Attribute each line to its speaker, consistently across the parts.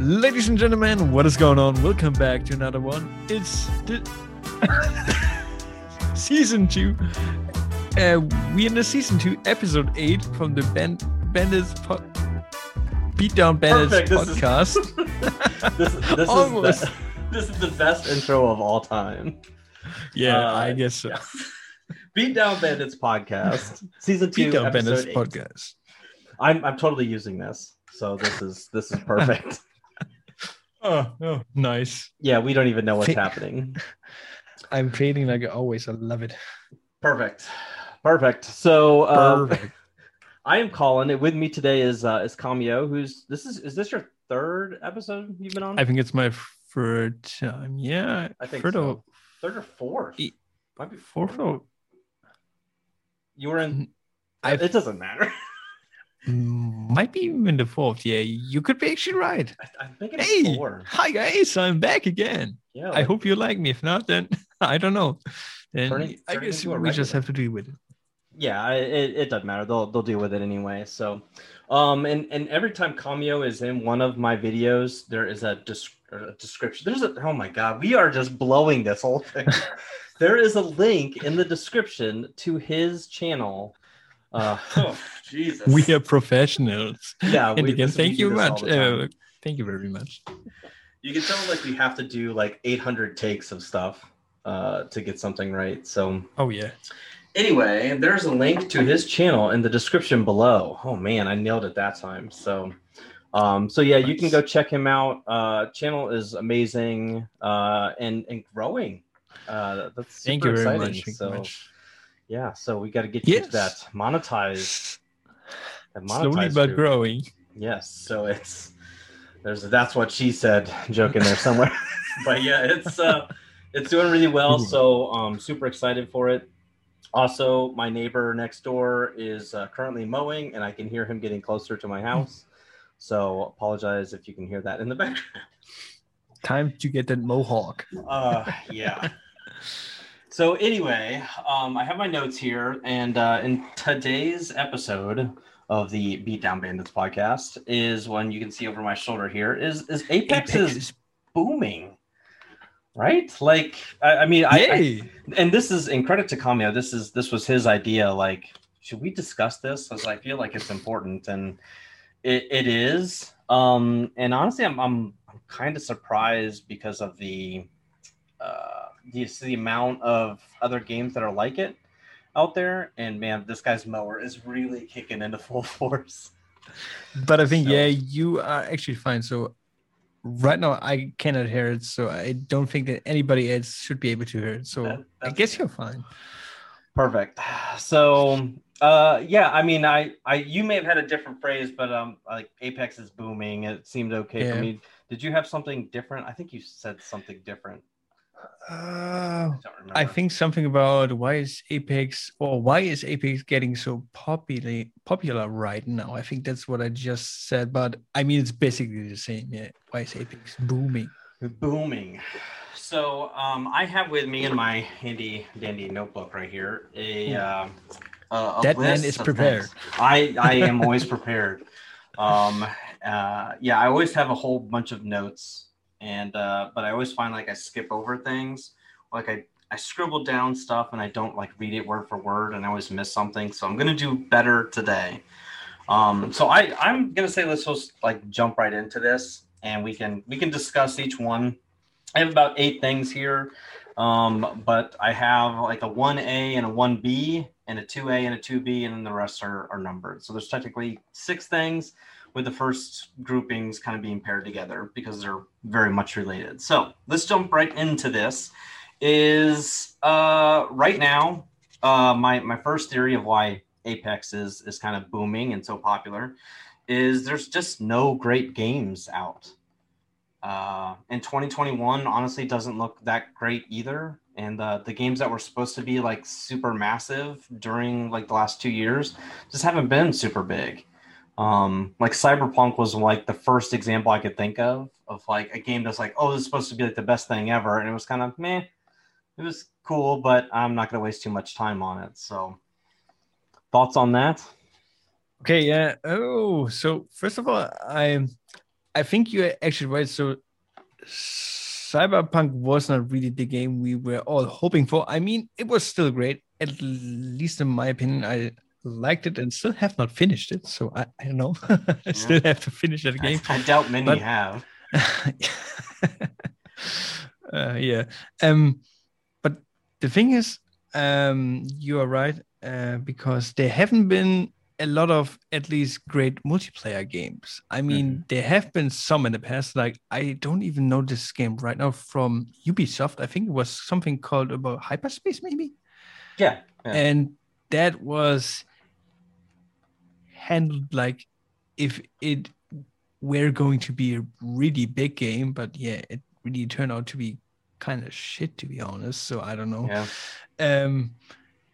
Speaker 1: Ladies and gentlemen, what is going on? Welcome back to another one. It's the season two. Uh, we in the season two, episode eight from the Band Bandits po- Beatdown Bandits
Speaker 2: Perfect, this is-
Speaker 1: podcast.
Speaker 2: This, this,
Speaker 1: Almost.
Speaker 2: is the, this is the best intro of all time.
Speaker 1: yeah,
Speaker 2: Uh,
Speaker 1: I guess so.
Speaker 2: yeah. Beat Down Bandits podcast, season two,
Speaker 1: Beatdown Bandits
Speaker 2: episode eight.
Speaker 1: podcast.
Speaker 2: I'm I'm totally using this, so this is this is perfect.
Speaker 1: Oh, oh, nice.
Speaker 2: yeah, we don't even know what's happening.
Speaker 1: I'm feeling like always. I love it.
Speaker 2: Perfect, perfect. So uh,
Speaker 1: Perfect.
Speaker 2: I am Colin. and With me today is uh, is Cameo. Who's this is is this your third episode you've been on?
Speaker 1: I think it's my third time. Yeah,
Speaker 2: I think
Speaker 1: third
Speaker 2: so.
Speaker 1: or
Speaker 2: third or fourth?
Speaker 1: E-
Speaker 2: Might be
Speaker 1: fourth or
Speaker 2: You were in.
Speaker 1: I've-
Speaker 2: it doesn't matter.
Speaker 1: Mm, might be even the fourth. Yeah, you could be actually right.
Speaker 2: I, I'm thinking it's
Speaker 1: Hey,
Speaker 2: four.
Speaker 1: hi guys, I'm back again.
Speaker 2: Yeah,
Speaker 1: I hope you like me. If not, then I don't know. Then
Speaker 2: Turning-
Speaker 1: I
Speaker 2: turning
Speaker 1: guess
Speaker 2: into a
Speaker 1: we just have to deal with it.
Speaker 2: yeah it, it doesn't matter they'll they'll deal with it anyway so um and and every time cameo is in one of my videos there is a, dis- a description there's a oh my god we are just blowing this whole thing there is a link in the description to his channel uh oh, jesus
Speaker 1: We are professionals.
Speaker 2: yeah
Speaker 1: and
Speaker 2: we,
Speaker 1: again, thank you
Speaker 2: this
Speaker 1: much. Uh, thank you very much.
Speaker 2: you can tell like we have to do like 800 takes of stuff uh to get something right so
Speaker 1: Oh yeah.
Speaker 2: Anyway, there's a link to his channel in the description below. Oh man, I nailed it that time. So um so yeah, you can go check him out. Uh channel is amazing uh and and growing. Uh that's super
Speaker 1: Thank you very
Speaker 2: exciting.
Speaker 1: much. Thank you
Speaker 2: so
Speaker 1: much.
Speaker 2: Yeah, so we got to get you
Speaker 1: Yes.
Speaker 2: to that monetize that
Speaker 1: Slowly but
Speaker 2: group.
Speaker 1: growing.
Speaker 2: Yes, so it's there's that's what she said joke in there somewhere. but yeah, it's uh it's doing really well, so um super excited for it. Also, my neighbor next door is uh, currently mowing and I can hear him getting closer to my house. So apologize if you can hear that in the background.
Speaker 1: Time to get that mohawk.
Speaker 2: Uh yeah. So anyway, um, I have my notes here, and uh, in today's episode of the Beatdown Bandits podcast is one you can see over my shoulder here is is Apex, is booming, right? Like I, I mean, I, I and this is in credit to Cameo. This is this was his idea. Like, should we discuss this? As I feel like it's important, and it, it is. Um, and honestly, I'm I'm, I'm kind of surprised because of the uh, the, the amount of other games that are like it out there. And man, this guy's mower is really kicking into full force.
Speaker 1: But I think
Speaker 2: So-
Speaker 1: yeah, you are actually fine. So right now I cannot hear it, so I don't think that anybody else should be able to hear it. So
Speaker 2: That-
Speaker 1: I guess you're fine.
Speaker 2: Perfect. So, uh, yeah, I mean, I, I, you may have had a different phrase, but um, like Apex is booming. It seemed okay for
Speaker 1: Yeah.
Speaker 2: me. Did you have something different? I think you said something different.
Speaker 1: Uh,
Speaker 2: I.
Speaker 1: I think something about why is Apex or why is Apex getting so popular popular right now? I think that's what I just said, but I mean it's basically the same. Yeah, why is Apex booming?
Speaker 2: booming. So, um, I have with me in my handy dandy notebook right here a. Uh, a- a
Speaker 1: That man is prepared.
Speaker 2: I I am always prepared. Um, uh, yeah, I always have a whole bunch of notes, and uh, but I always find like I skip over things. Like I I scribble down stuff and I don't like read it word for word, and I always miss something. So I'm gonna do better today. Um, so I I'm gonna say let's just like jump right into this, and we can we can discuss each one. I have about eight things here, um, but I have like a one A and a one B and a two A and a two B, and then the rest are, are numbered. So there's technically six things, with the first groupings kind of being paired together because they're very much related. So let's jump right into this. Is uh, right now uh, my my first theory of why Apex is is kind of booming and so popular is there's just no great games out. Uh, and 2021 honestly doesn't look that great either. And the the games that were supposed to be like super massive during like the last two years just haven't been super big. Um, like Cyberpunk was like the first example I could think of of like a game that's like, oh, this is supposed to be like the best thing ever, and it was kind of meh. It was cool, but I'm not gonna waste too much time on it. So, thoughts on that?
Speaker 1: Okay, yeah. Oh, so first of all, I I think you're actually right. So Cyberpunk was not really the game we were all hoping for. I mean, it was still great, at least in my opinion. I liked it and still have not finished it. So I, I don't know. I yeah. still have to finish that game.
Speaker 2: I, I doubt many but, have.
Speaker 1: uh, yeah. Um, but the thing is, um, you are right uh, because there haven't been a lot of at least great multiplayer games. I mean, mm-hmm. there have been some in the past. Like I don't even know this game right now from Ubisoft. I think it was something called about Hyper Scape, maybe.
Speaker 2: Yeah. yeah.
Speaker 1: And that was handled like if it were going to be a really big game, but yeah, it really turned out to be kind of shit to be honest. So I don't know.
Speaker 2: Yeah.
Speaker 1: Um,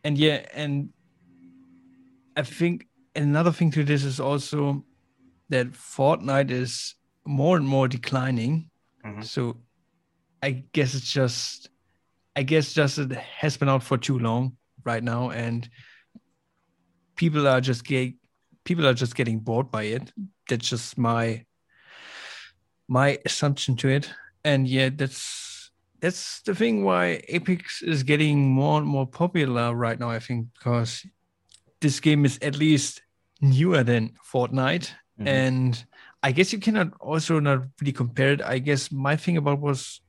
Speaker 1: and yeah, and I think another thing to this is also that Fortnite is more and more declining. Mm-hmm. So I guess it's just, I guess just it has been out for too long right now, and people are just get, people are just getting bored by it. That's just my my assumption to it, and yeah, that's that's the thing why Apex is getting more and more popular right now. I think because this game is at least newer than Fortnite, mm-hmm. and I guess you cannot also not really compare it. I guess my thing about was,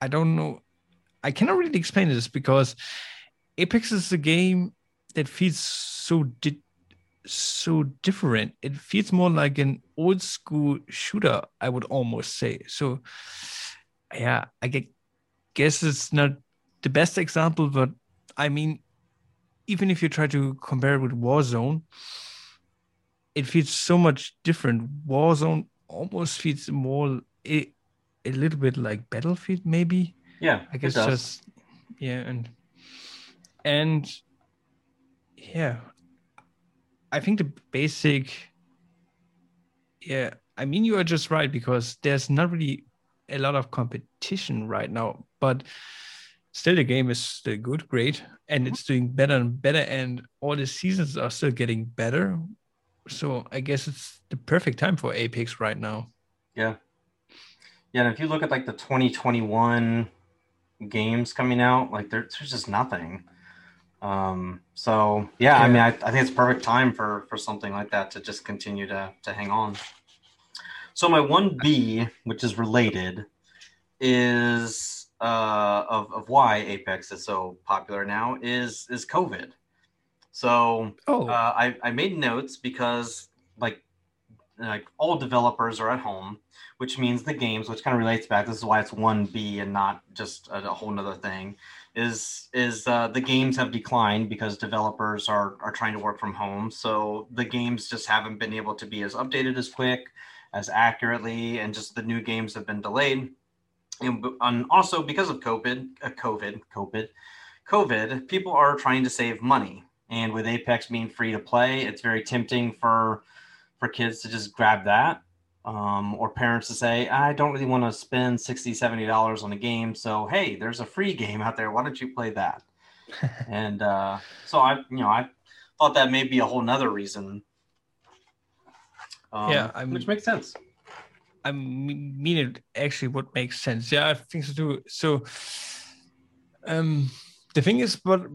Speaker 1: I don't know, I cannot really explain this because Apex is a game that feels so di- so different. It feels more like an old school shooter, I would almost say. So, yeah, I guess it's not the best example, but I mean, even if you try to compare it with Warzone, it feels so much different. Warzone almost feels more a, a little bit like Battlefield, maybe.
Speaker 2: Yeah,
Speaker 1: I guess just yeah, and and yeah, I think the basic. Yeah, I mean you are just right because there's not really a lot of competition right now, but still the game is still good, great, and it's doing better and better, and all the seasons are still getting better. So I guess it's the perfect time for Apex right now.
Speaker 2: Yeah. Yeah, and if you look at like the 2021 games coming out, like there's just nothing. Um, so yeah, yeah. I mean, I, I think it's perfect time for for something like that to just continue to to hang on. So my one B, which is related, is uh, of, of why Apex is so popular now is is COVID. So oh. uh, I, I made notes because like like all developers are at home, which means the games, which kind of relates back. This is why it's one B and not just a, a whole nother thing. Is is uh, the games have declined because developers are are trying to work from home. So the games just haven't been able to be as updated as quick, as accurately, and just the new games have been delayed and, and also because of COVID, uh, COVID, COVID, COVID, people are trying to save money. And with Apex being free to play, it's very tempting for for kids to just grab that. Um, or parents to say, I don't really want to spend 60 $70 on a game. So, hey, there's a free game out there. Why don't you play that? and uh, so I, you know, I thought that may be a whole nother reason.
Speaker 1: Um, yeah,
Speaker 2: I'm, which makes sense.
Speaker 1: I mean it actually would make sense. Yeah, I think so too. So, um, the thing is, but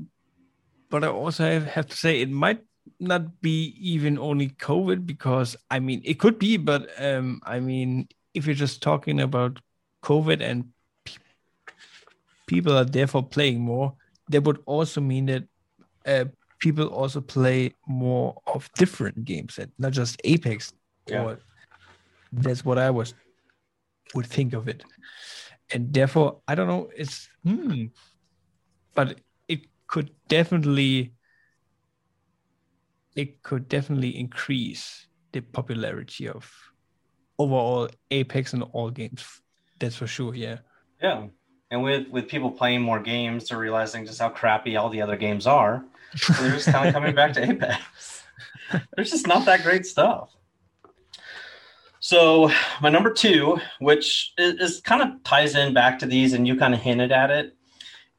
Speaker 1: but I also have to say it might not be even only COVID because I mean it could be, but um, I mean if you're just talking about COVID and pe- people are therefore playing more, that would also mean that uh, people also play more of different games and not just Apex yeah. or that's what I was would think of it, and therefore I don't know. It's hmm, but it could definitely it could definitely increase the popularity of overall Apex and all games. That's for sure. Yeah.
Speaker 2: Yeah. And with with people playing more games, they're realizing just how crappy all the other games are. So they're just kind of coming back to Apex. There's just not that great stuff. So my number two, which is, is, kind of ties in back to these, and you kind of hinted at it,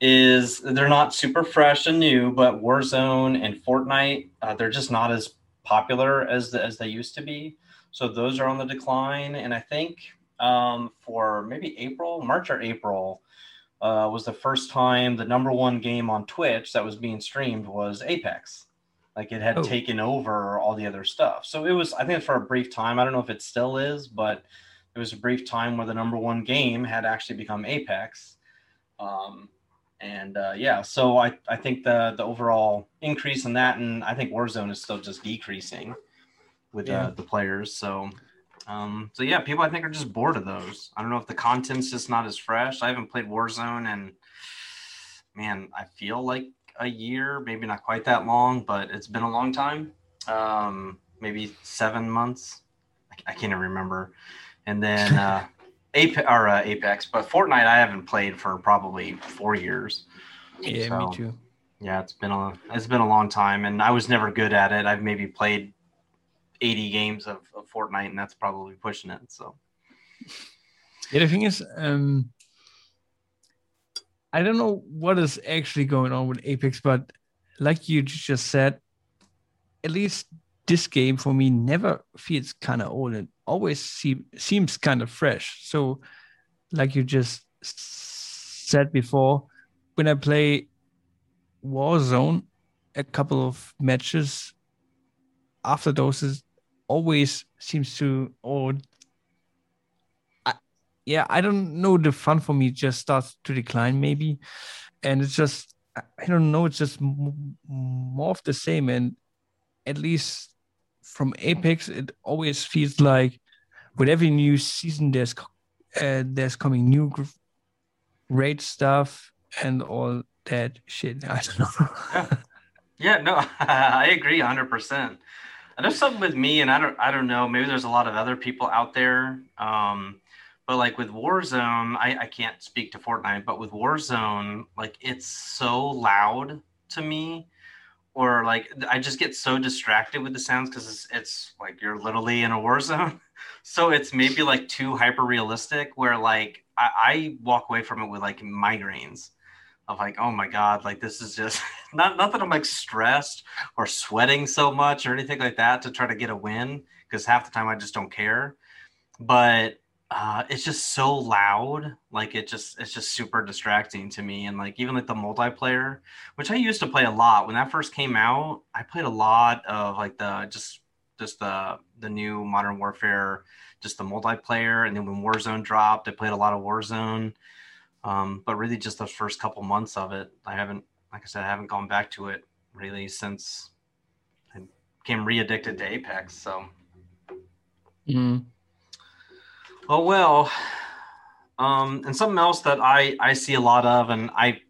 Speaker 2: is they're not super fresh and new, but Warzone and Fortnite, uh, they're just not as popular as the, as they used to be. So those are on the decline. And I think um, for maybe April, March or April, uh, was the first time the number one game on Twitch that was being streamed was Apex. Like it had oh. taken over all the other stuff. So it was, I think, for a brief time. I don't know if it still is, but it was a brief time where the number one game had actually become Apex. Um, and uh, yeah, so I, I think the the overall increase in that, and I think Warzone is still just decreasing with yeah. uh, the players. So um, so yeah, people I think are just bored of those. I don't know if the content's just not as fresh. I haven't played Warzone and man, I feel like a year, maybe not quite that long, but it's been a long time. Um, maybe seven months. I, I can't even remember. And then uh, Apex or uh, Apex, but Fortnite I haven't played for probably four years.
Speaker 1: Yeah, so, me too.
Speaker 2: Yeah, it's been a it's been a long time, and I was never good at it. I've maybe played 80 games of, of Fortnite, and that's probably pushing it. So,
Speaker 1: yeah, the thing is, um, I don't know what is actually going on with Apex, but like you just said, at least this game for me never feels kind of old. It always seem, seems kind of fresh. So, like you just said before, when I play Warzone, a couple of matches after those is always seems to or I, yeah i don't know the fun for me just starts to decline maybe and it's just i don't know it's just more of the same and at least from apex it always feels like with every new season there's uh, there's coming new great stuff and all that shit i don't know
Speaker 2: yeah, yeah no i agree 100% there's something with me, and I don't, I don't know. Maybe there's a lot of other people out there. Um, but like with Warzone, I, I can't speak to Fortnite, but with Warzone, like it's so loud to me, or like I just get so distracted with the sounds because it's, it's like you're literally in a war zone. so it's maybe like too hyper realistic, where like I, I walk away from it with like migraines of like, oh my God, like this is just not, not that I'm like stressed or sweating so much or anything like that to try to get a win because half the time I just don't care. But uh, it's just so loud. Like it just, it's just super distracting to me. And like, even like the multiplayer, which I used to play a lot when that first came out, I played a lot of like the, just, just the, the new modern warfare, just the multiplayer. And then when Warzone dropped, I played a lot of Warzone um, but really, just the first couple months of it, I haven't, like I said, I haven't gone back to it really since I became re-addicted to Apex. So,
Speaker 1: mm.
Speaker 2: Oh well. Um, and something else that I I see a lot of, and I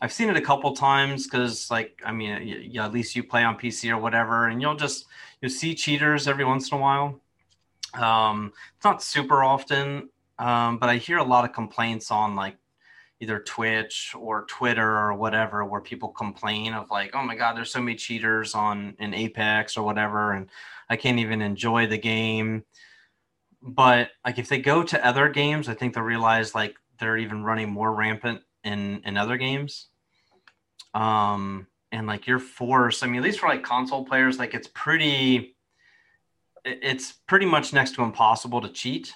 Speaker 2: I've seen it a couple times because, like, I mean, yeah, at least you play on PC or whatever, and you'll just you'll see cheaters every once in a while. Um, it's not super often, um, but I hear a lot of complaints on like either Twitch or Twitter or whatever, where people complain of like, oh my God, there's so many cheaters on in Apex or whatever, and I can't even enjoy the game. But like if they go to other games, I think they'll realize like they're even running more rampant in in other games. Um and like you're forced, I mean, at least for like console players, like it's pretty it's pretty much next to impossible to cheat.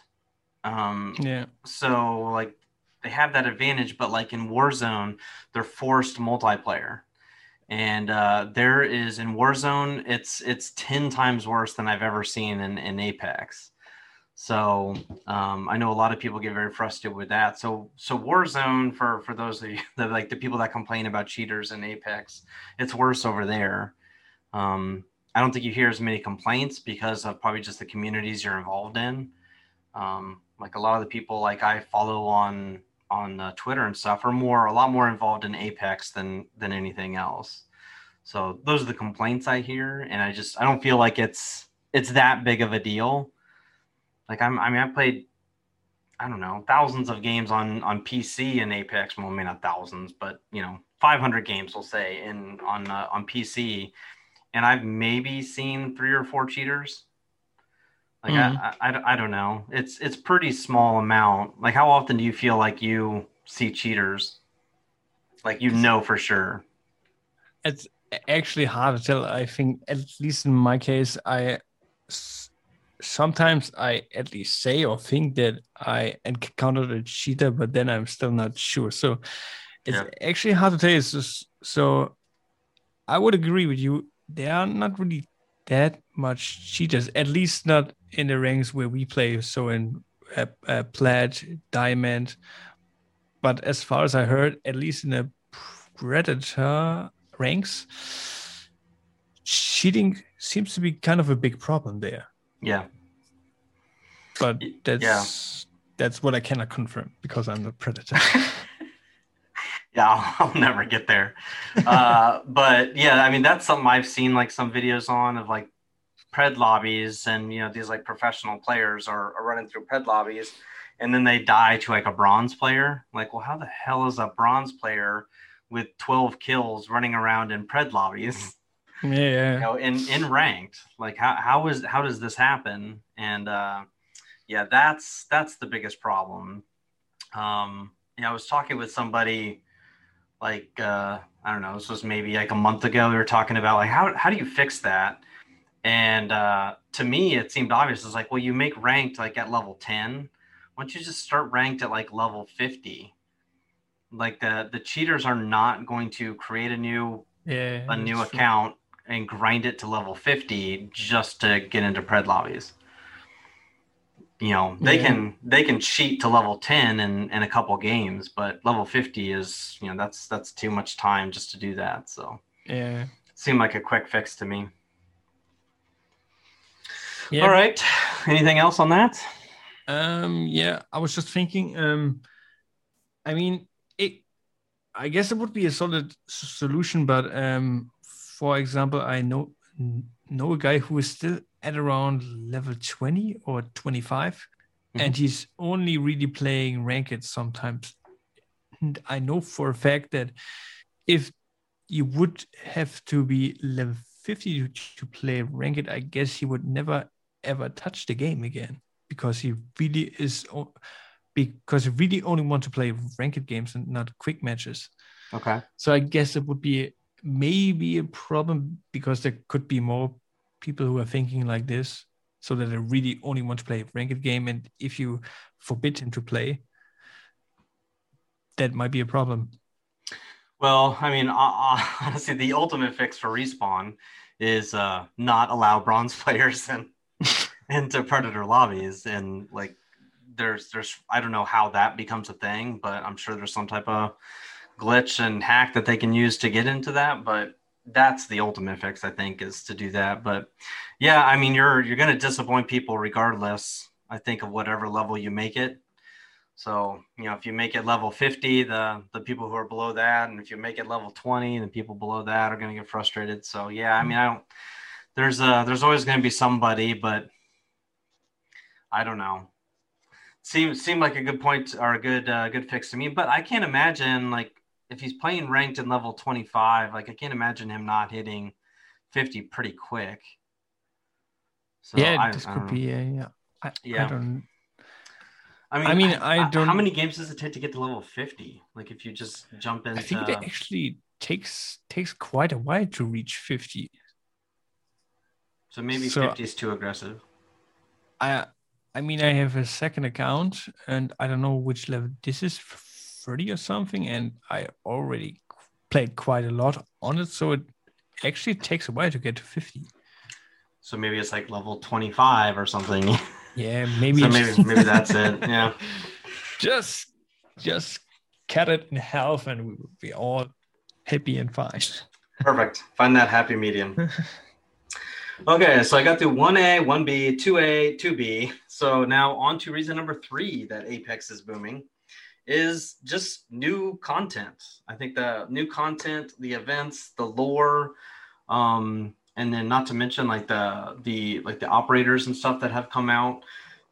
Speaker 2: Um
Speaker 1: yeah.
Speaker 2: So like they have that advantage, but like in Warzone, they're forced multiplayer. And uh, there is in Warzone, it's it's ten times worse than I've ever seen in, in Apex. So um, I know a lot of people get very frustrated with that. So so Warzone for for those of you that like the people that complain about cheaters in Apex, it's worse over there. Um, I don't think you hear as many complaints because of probably just the communities you're involved in. Um, like a lot of the people like I follow on on uh, Twitter and stuff are more a lot more involved in Apex than than anything else. So those are the complaints I hear, and I just I don't feel like it's it's that big of a deal. Like I'm I mean I played I don't know thousands of games on on PC and Apex. Well, maybe not thousands, but you know 500 games we'll say in on uh, on PC, and I've maybe seen three or four cheaters like mm-hmm. I, I, I don't know. It's it's pretty small amount. Like how often do you feel like you see cheaters? Like you know for sure.
Speaker 1: It's actually hard to tell. I think at least in my case, I sometimes I at least say or think that I encountered a cheater, but then I'm still not sure. So it's yeah. actually hard to tell. Just, so I would agree with you. There are not really that much cheaters, at least not in the ranks where we play. So in uh, uh, plat, diamond. But as far as I heard, at least in the predator ranks, cheating seems to be kind of a big problem there.
Speaker 2: Yeah.
Speaker 1: But that's yeah. that's what I cannot confirm because I'm the predator.
Speaker 2: yeah, I'll, I'll, never get there. Uh, but yeah, I mean that's something I've seen like some videos on of like pred lobbies and you know these like professional players are, are running through pred lobbies and then they die to like a bronze player. Like, well, how the hell is a bronze player with 12 kills running around in pred lobbies?
Speaker 1: Yeah.
Speaker 2: You know, in, in ranked. Like how, how is how does this happen? And uh yeah, that's that's the biggest problem. Um, you know, I was talking with somebody like uh I don't know, this was maybe like a month ago. We were talking about like how how do you fix that? And uh, to me, it seemed obvious. It's like, well, you make ranked like at level 10. Why don't you just start ranked at like level 50? Like the the cheaters are not going to create a new
Speaker 1: yeah,
Speaker 2: a new account. And grind it to level 50 just to get into pred lobbies. You know, they yeah. can they can cheat to level 10 in, in a couple games, but level 50 is, you know, that's that's too much time just to do that. So
Speaker 1: yeah.
Speaker 2: Seemed like a quick fix to me. Yeah. All right. Anything else on that?
Speaker 1: Um, yeah, I was just thinking. Um, I mean, it. I guess it would be a solid solution, but um, for example, I know know a guy who is still at around level twenty or twenty five, mm-hmm. and he's only really playing ranked sometimes. And I know for a fact that if you would have to be level 50 to, to play ranked, I guess he would never ever touch the game again because he really is because he really only want to play ranked games and not quick matches.
Speaker 2: Okay.
Speaker 1: So I guess it would be maybe a problem because there could be more people who are thinking like this, so that they really only want to play a ranked game, and if you forbid him to play, that might be a problem.
Speaker 2: Well, I mean, honestly, the ultimate fix for respawn is uh, not allow bronze players into predator lobbies and like there's there's I don't know how that becomes a thing, but I'm sure there's some type of glitch and hack that they can use to get into that. But that's the ultimate fix, I think, is to do that. But yeah, I mean, you're you're gonna disappoint people regardless. I think of whatever level you make it. So you know, if you make it level 50, the the people who are below that, and if you make it level 20, the people below that are gonna get frustrated. So yeah, I mean, I don't. There's a there's always gonna be somebody, but I don't know. Seemed seemed like a good point or a good uh, good fix to me, but I can't imagine like if he's playing ranked in level 25, like I can't imagine him not hitting 50 pretty quick.
Speaker 1: So yeah, I, this I could be yeah. I, yeah. I don't.
Speaker 2: I mean, I mean, I, don't. How many games does it take to get to level 50? Like if you just jump in. I
Speaker 1: think it actually takes takes quite a while to reach 50.
Speaker 2: So maybe so, 50 is too aggressive.
Speaker 1: I I mean, I have a second account, and I don't know which level this is, thirty or something, and I already played quite a lot on it, so it actually takes a while to get to fifty.
Speaker 2: So maybe it's like level twenty-five or something.
Speaker 1: Yeah, maybe.
Speaker 2: so maybe maybe that's it. Yeah.
Speaker 1: Just just cut it in half, and we would be all happy and fine.
Speaker 2: Perfect. Find that happy medium. Okay, so I got through 1A, 1B, 2A, 2B. So now on to reason number three that Apex is booming is just new content. I think the new content, the events, the lore, um, and then not to mention like the the like the operators and stuff that have come out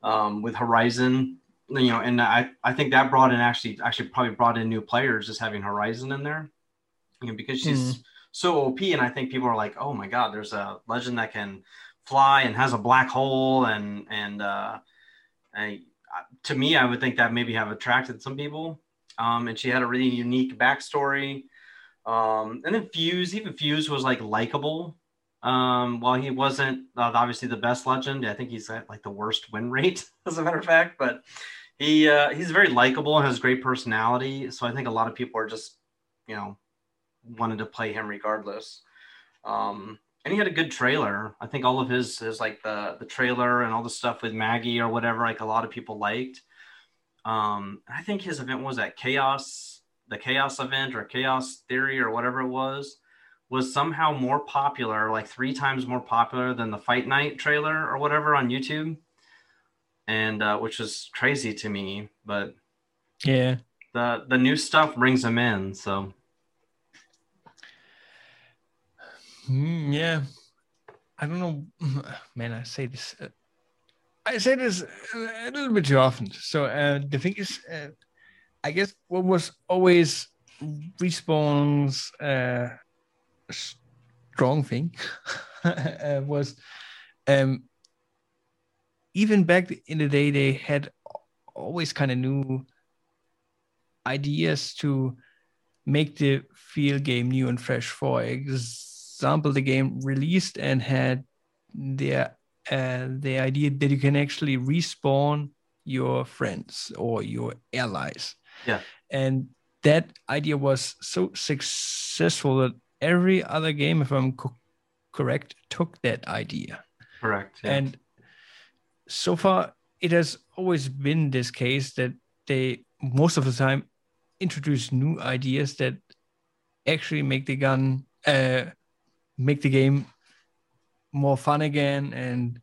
Speaker 2: um, with Horizon. You know, and I, I think that brought in actually actually probably brought in new players just having Horizon in there. You know, because she's mm so OP, and I think people are like, oh my god, there's a legend that can fly and has a black hole, and and uh, I, to me, I would think that maybe have attracted some people. Um, and she had a really unique backstory. Um, and then Fuse, even Fuse was like likable. Um, while he wasn't uh, obviously the best legend, I think he's at like the worst win rate, as a matter of fact. But he uh, he's very likable and has great personality. So I think a lot of people are just, you know, wanted to play him regardless. Um, and he had a good trailer. I think all of his his like the the trailer and all the stuff with Maggie or whatever, like a lot of people liked. Um, I think his event was at Chaos, the Chaos event or Chaos Theory or whatever it was was somehow more popular, like three times more popular than the Fight Night trailer or whatever on YouTube, and uh, which was crazy to me. But
Speaker 1: yeah,
Speaker 2: the the new stuff brings them in. So
Speaker 1: mm, yeah, I don't know, man. I say this, uh, I say this a little bit too often. So uh, the thing is, uh, I guess what was always Respawn's uh, strong thing uh, was um, even back in the day they had always kind of new ideas to make the field game new and fresh for example the game released and had the uh, the idea that you can actually respawn your friends or your allies
Speaker 2: yeah
Speaker 1: and that idea was so successful that every other game, if I'm co- correct, took that idea.
Speaker 2: Correct.
Speaker 1: Yeah. And so far, it has always been this case that they most of the time introduce new ideas that actually make the gun uh, make the game more fun again and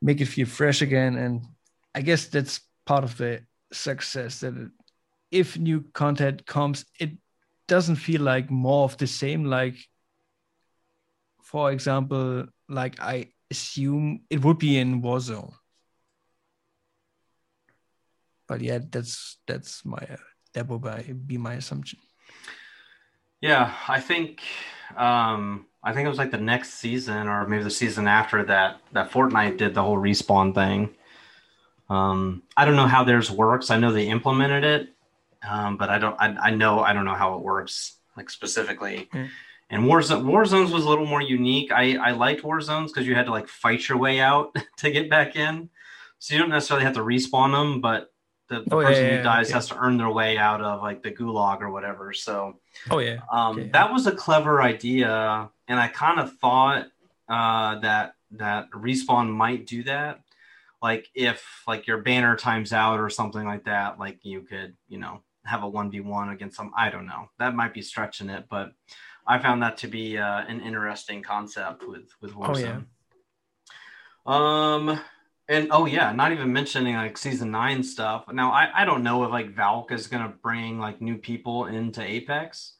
Speaker 1: make it feel fresh again. And i guess that's part of the success that if new content comes it doesn't feel like more of the same. Like for example like i assume it would be in warzone. But yeah that's that's my that would be my assumption.
Speaker 2: Yeah i think um i think it was like the next season or maybe the season after that that fortnite did the whole respawn thing um i don't know how theirs works i know they implemented it um, but I don't. I, I know. I don't know how it works like specifically. Mm. And Warzone Warzones was a little more unique. I I liked Warzones because you had to like fight your way out to get back in. So you don't necessarily have to respawn them, but the, the oh, person yeah, yeah, who dies has to earn their way out of like the gulag or whatever. So
Speaker 1: oh yeah,
Speaker 2: um, okay. that was a clever idea, and I kind of thought uh, that that respawn might do that. Like if like your banner times out or something like that, like you could you know have a 1v1 against some i don't know that might be stretching it but i found that to be uh, an interesting concept with with warzone oh, yeah. um and oh yeah not even mentioning like season 9 stuff now i i don't know if like valk is going to bring like new people into apex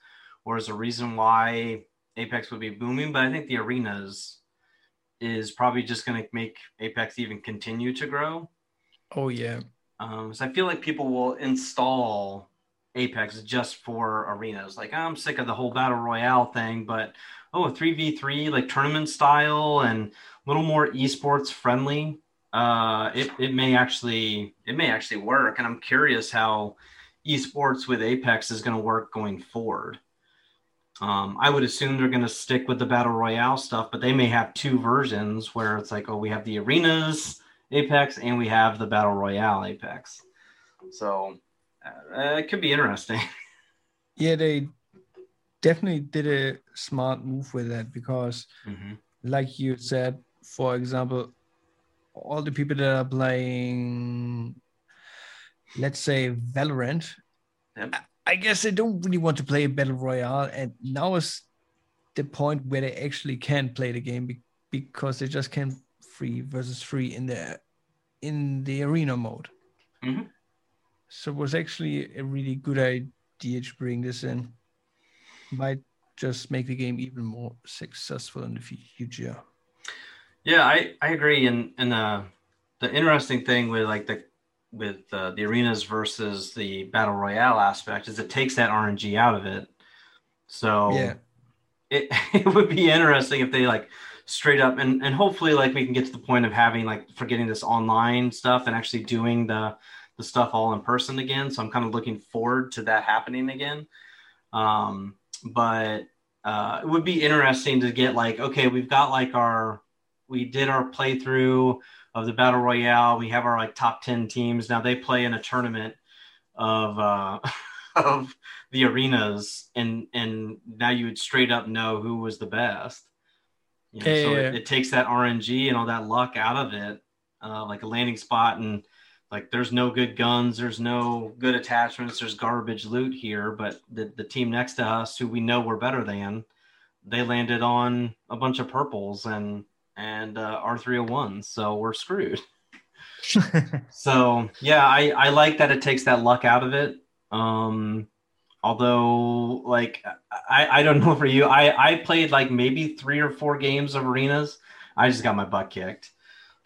Speaker 2: or is a reason why apex would be booming but i think the arenas is probably just going to make apex even continue to grow
Speaker 1: oh yeah
Speaker 2: um, so I feel like people will install Apex just for arenas. Like I'm sick of the whole battle royale thing, but oh, three v three like tournament style and a little more esports friendly. Uh, it it may actually it may actually work, and I'm curious how esports with Apex is going to work going forward. Um, I would assume they're going to stick with the battle royale stuff, but they may have two versions where it's like, oh, we have the arenas Apex and we have the battle royale Apex. So uh, it could be interesting.
Speaker 1: Yeah, they definitely did a smart move with that because, mm-hmm. like you said, for example, all the people that are playing, let's say Valorant, yep. I guess they don't really want to play a battle royale, and now is the point where they actually can play the game because they just can't free versus free in the in the arena mode. Mm-hmm. So it was actually a really good idea to bring this in. Might just make the game even more successful in the future.
Speaker 2: Yeah, I, I agree. And and uh, the interesting thing with like the with uh, the arenas versus the battle royale aspect is it takes that RNG out of it. So
Speaker 1: yeah,
Speaker 2: it it would be interesting if they like straight up and and hopefully like we can get to the point of having like forgetting this online stuff and actually doing the the stuff all in person again. So I'm kind of looking forward to that happening again. Um, but uh, it would be interesting to get like, okay, we've got like our, we did our playthrough of the battle royale. We have our like top ten teams. Now they play in a tournament of uh, of the arenas, and and now you would straight up know who was the best. You know,
Speaker 1: Yeah,
Speaker 2: so
Speaker 1: yeah,
Speaker 2: It, it takes that RNG and all that luck out of it, uh, like a landing spot and like there's no good guns, there's no good attachments, there's garbage loot here. But the the team next to us, who we know we're better than, they landed on a bunch of purples and and uh, R301, so we're screwed. So yeah, I, I like that it takes that luck out of it. Um, although like I, I don't know for you, I, I played like maybe three or four games of arenas. I just got my butt kicked.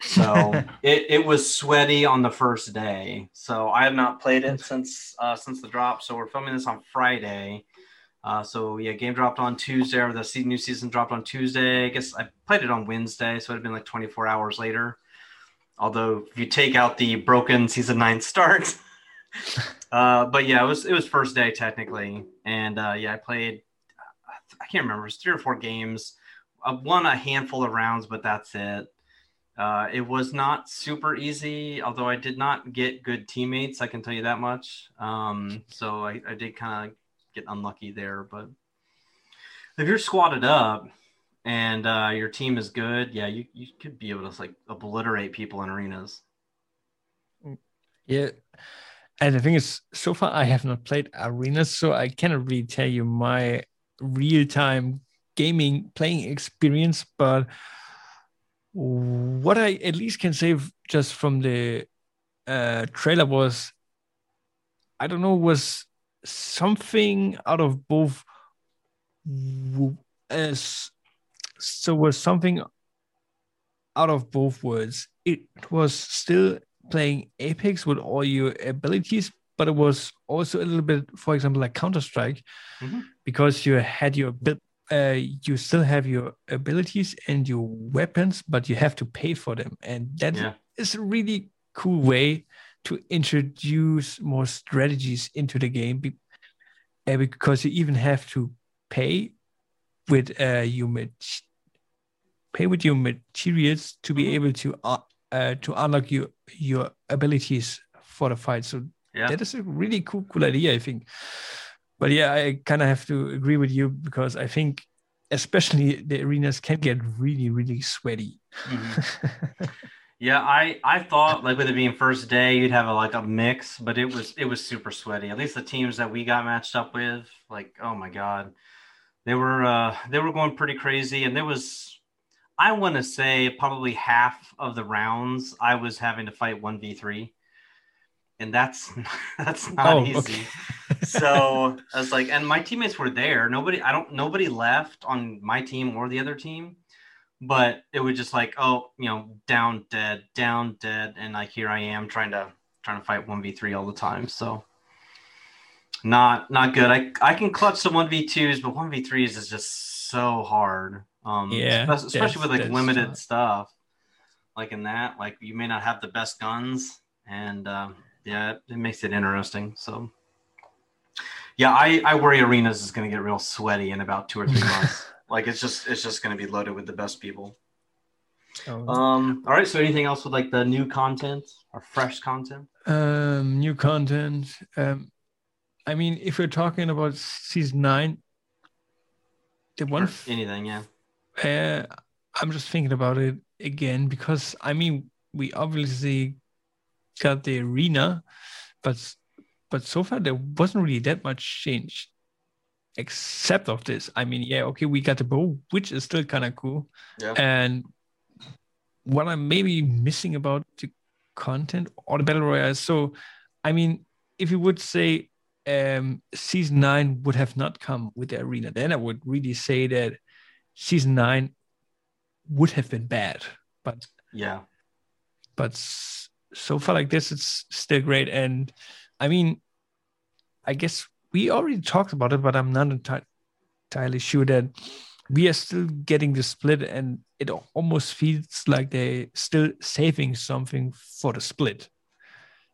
Speaker 2: So it, it was sweaty on the first day. So I have not played it since uh, since the drop. So we're filming this on Friday. Uh, so yeah, game dropped on Tuesday, or the new season dropped on Tuesday. I guess I played it on Wednesday, so it'd been like 24 hours later. Although if you take out the broken season nine start, uh, but yeah, it was it was first day technically, and uh, yeah, I played. I can't remember, it was three or four games. I won a handful of rounds, but that's it. Uh, it was not super easy, although I did not get good teammates. I can tell you that much. Um, so I, I did kind of unlucky there. But if you're squatted up and uh, your team is good, yeah, you, you could be able to like obliterate people in arenas.
Speaker 1: Yeah. And the thing is, so far I have not played arenas, so I cannot really tell you my real time gaming playing experience. But what I at least can say just from the uh, trailer was, I don't know, was something out of both. As so was something out of both worlds. It was still playing Apex with all your abilities, but it was also a little bit, for example, like Counter Strike,
Speaker 2: Mhm.
Speaker 1: because you had your uh, you still have your abilities and your weapons, but you have to pay for them, and that
Speaker 2: Yeah.
Speaker 1: is a really cool way to introduce more strategies into the game, be- uh, because you even have to pay with uh, your mat- pay with your materials to be
Speaker 2: Mhm.
Speaker 1: able to uh, uh, to unlock your your abilities for the fight. So
Speaker 2: Yeah.
Speaker 1: that is a really cool cool idea, I think. But yeah, I kind of have to agree with you because I think especially the arenas can get really really sweaty.
Speaker 2: Mhm. Yeah, I I thought like with it being first day, you'd have a, like a mix, but it was it was super sweaty. At least the teams that we got matched up with, like oh my god, they were uh they were going pretty crazy, and there was I want to say probably half of the rounds I was having to fight one v three, and that's that's not
Speaker 1: oh,
Speaker 2: easy.
Speaker 1: okay.
Speaker 2: so I was like, and my teammates were there. Nobody, I don't, nobody left on my team or the other team, but it was just like, oh, you know, down, dead, down, dead, and like here I am trying to trying to fight one v three all the time. So not not good. I I can clutch some one v twos, but one v threes is just so hard. Um,
Speaker 1: Yeah,
Speaker 2: espe- especially with like limited stuff, like in that, like you may not have the best guns, and um, yeah, it, it makes it interesting. So. Yeah, I, I worry arenas is going to get real sweaty in about two or three months. Like it's just it's just going to be loaded with the best people.
Speaker 1: Oh.
Speaker 2: Um, all right. So anything else with like the new content or fresh content?
Speaker 1: um new content um i mean if we're talking about season nine the one f-
Speaker 2: anything? Yeah.
Speaker 1: uh, i'm just thinking about it again because i mean we obviously got the arena but but so far there wasn't really that much change except of this i mean yeah okay we got the bow which is still kind of cool
Speaker 2: Yeah.
Speaker 1: and what I'm maybe missing about the content or the battle royale. So, I mean, if you would say um, season nine would have not come with the arena, then I would really say that season nine would have been bad. But
Speaker 2: Yeah.
Speaker 1: but so far like this, it's still great. And I mean, I guess we already talked about it, but I'm not entirely sure that we are still getting the split, and it almost feels like they're still saving something for the split.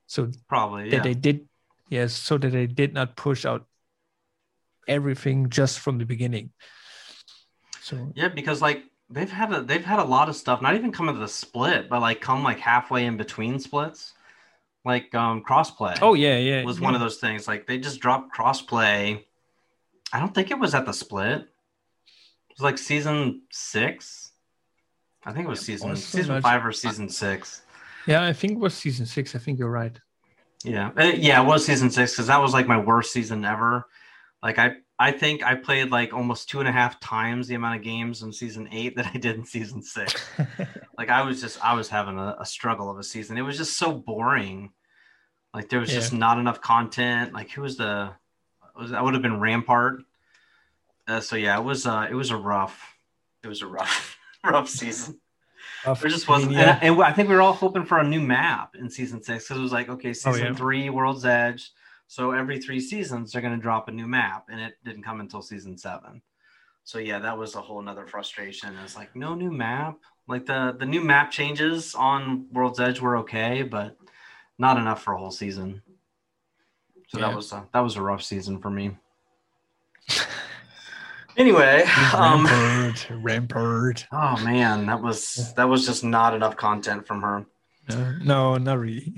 Speaker 1: So
Speaker 2: Probably.
Speaker 1: that
Speaker 2: Yeah.
Speaker 1: they did, yes, so that they did not push out everything just from the beginning. So
Speaker 2: Yeah, because like they've had a they've had a lot of stuff, not even come into the split, but like come like halfway in between splits. Like um crossplay.
Speaker 1: oh yeah, yeah,
Speaker 2: was
Speaker 1: yeah.
Speaker 2: one of those things. Like they just dropped crossplay. I don't think it was at the split. It was like season six. I think it was season
Speaker 1: so
Speaker 2: season
Speaker 1: much-
Speaker 2: five or season six.
Speaker 1: Yeah, I think it was season six. I think you're right.
Speaker 2: Yeah, Uh, yeah, it was season six because that was like my worst season ever. Like I, I think I played like almost two and a half times the amount of games in season eight that I did in season six. like I was just, I was having a, a struggle of a season. It was just so boring. Like there was just not enough content. Like who was the, was that would have been Rampart. Uh, so yeah, it was, uh, it was a rough, it was a rough, rough season. There just wasn't.
Speaker 1: Yeah.
Speaker 2: And, and I think we were all hoping for a new map in season six because it was like, okay, season
Speaker 1: Oh, yeah.
Speaker 2: three, World's Edge. So every three seasons, they're going to drop a new map, and it didn't come until season seven. So yeah, that was a whole nother frustration. It's like no new map. Like the the new map changes on World's Edge were okay, but not enough for a whole season. So
Speaker 1: Yeah.
Speaker 2: that was a, that was a rough season for me. Anyway, um,
Speaker 1: Rampart, Rampart.
Speaker 2: oh man, that was that was just not enough content from her.
Speaker 1: No, no, not really.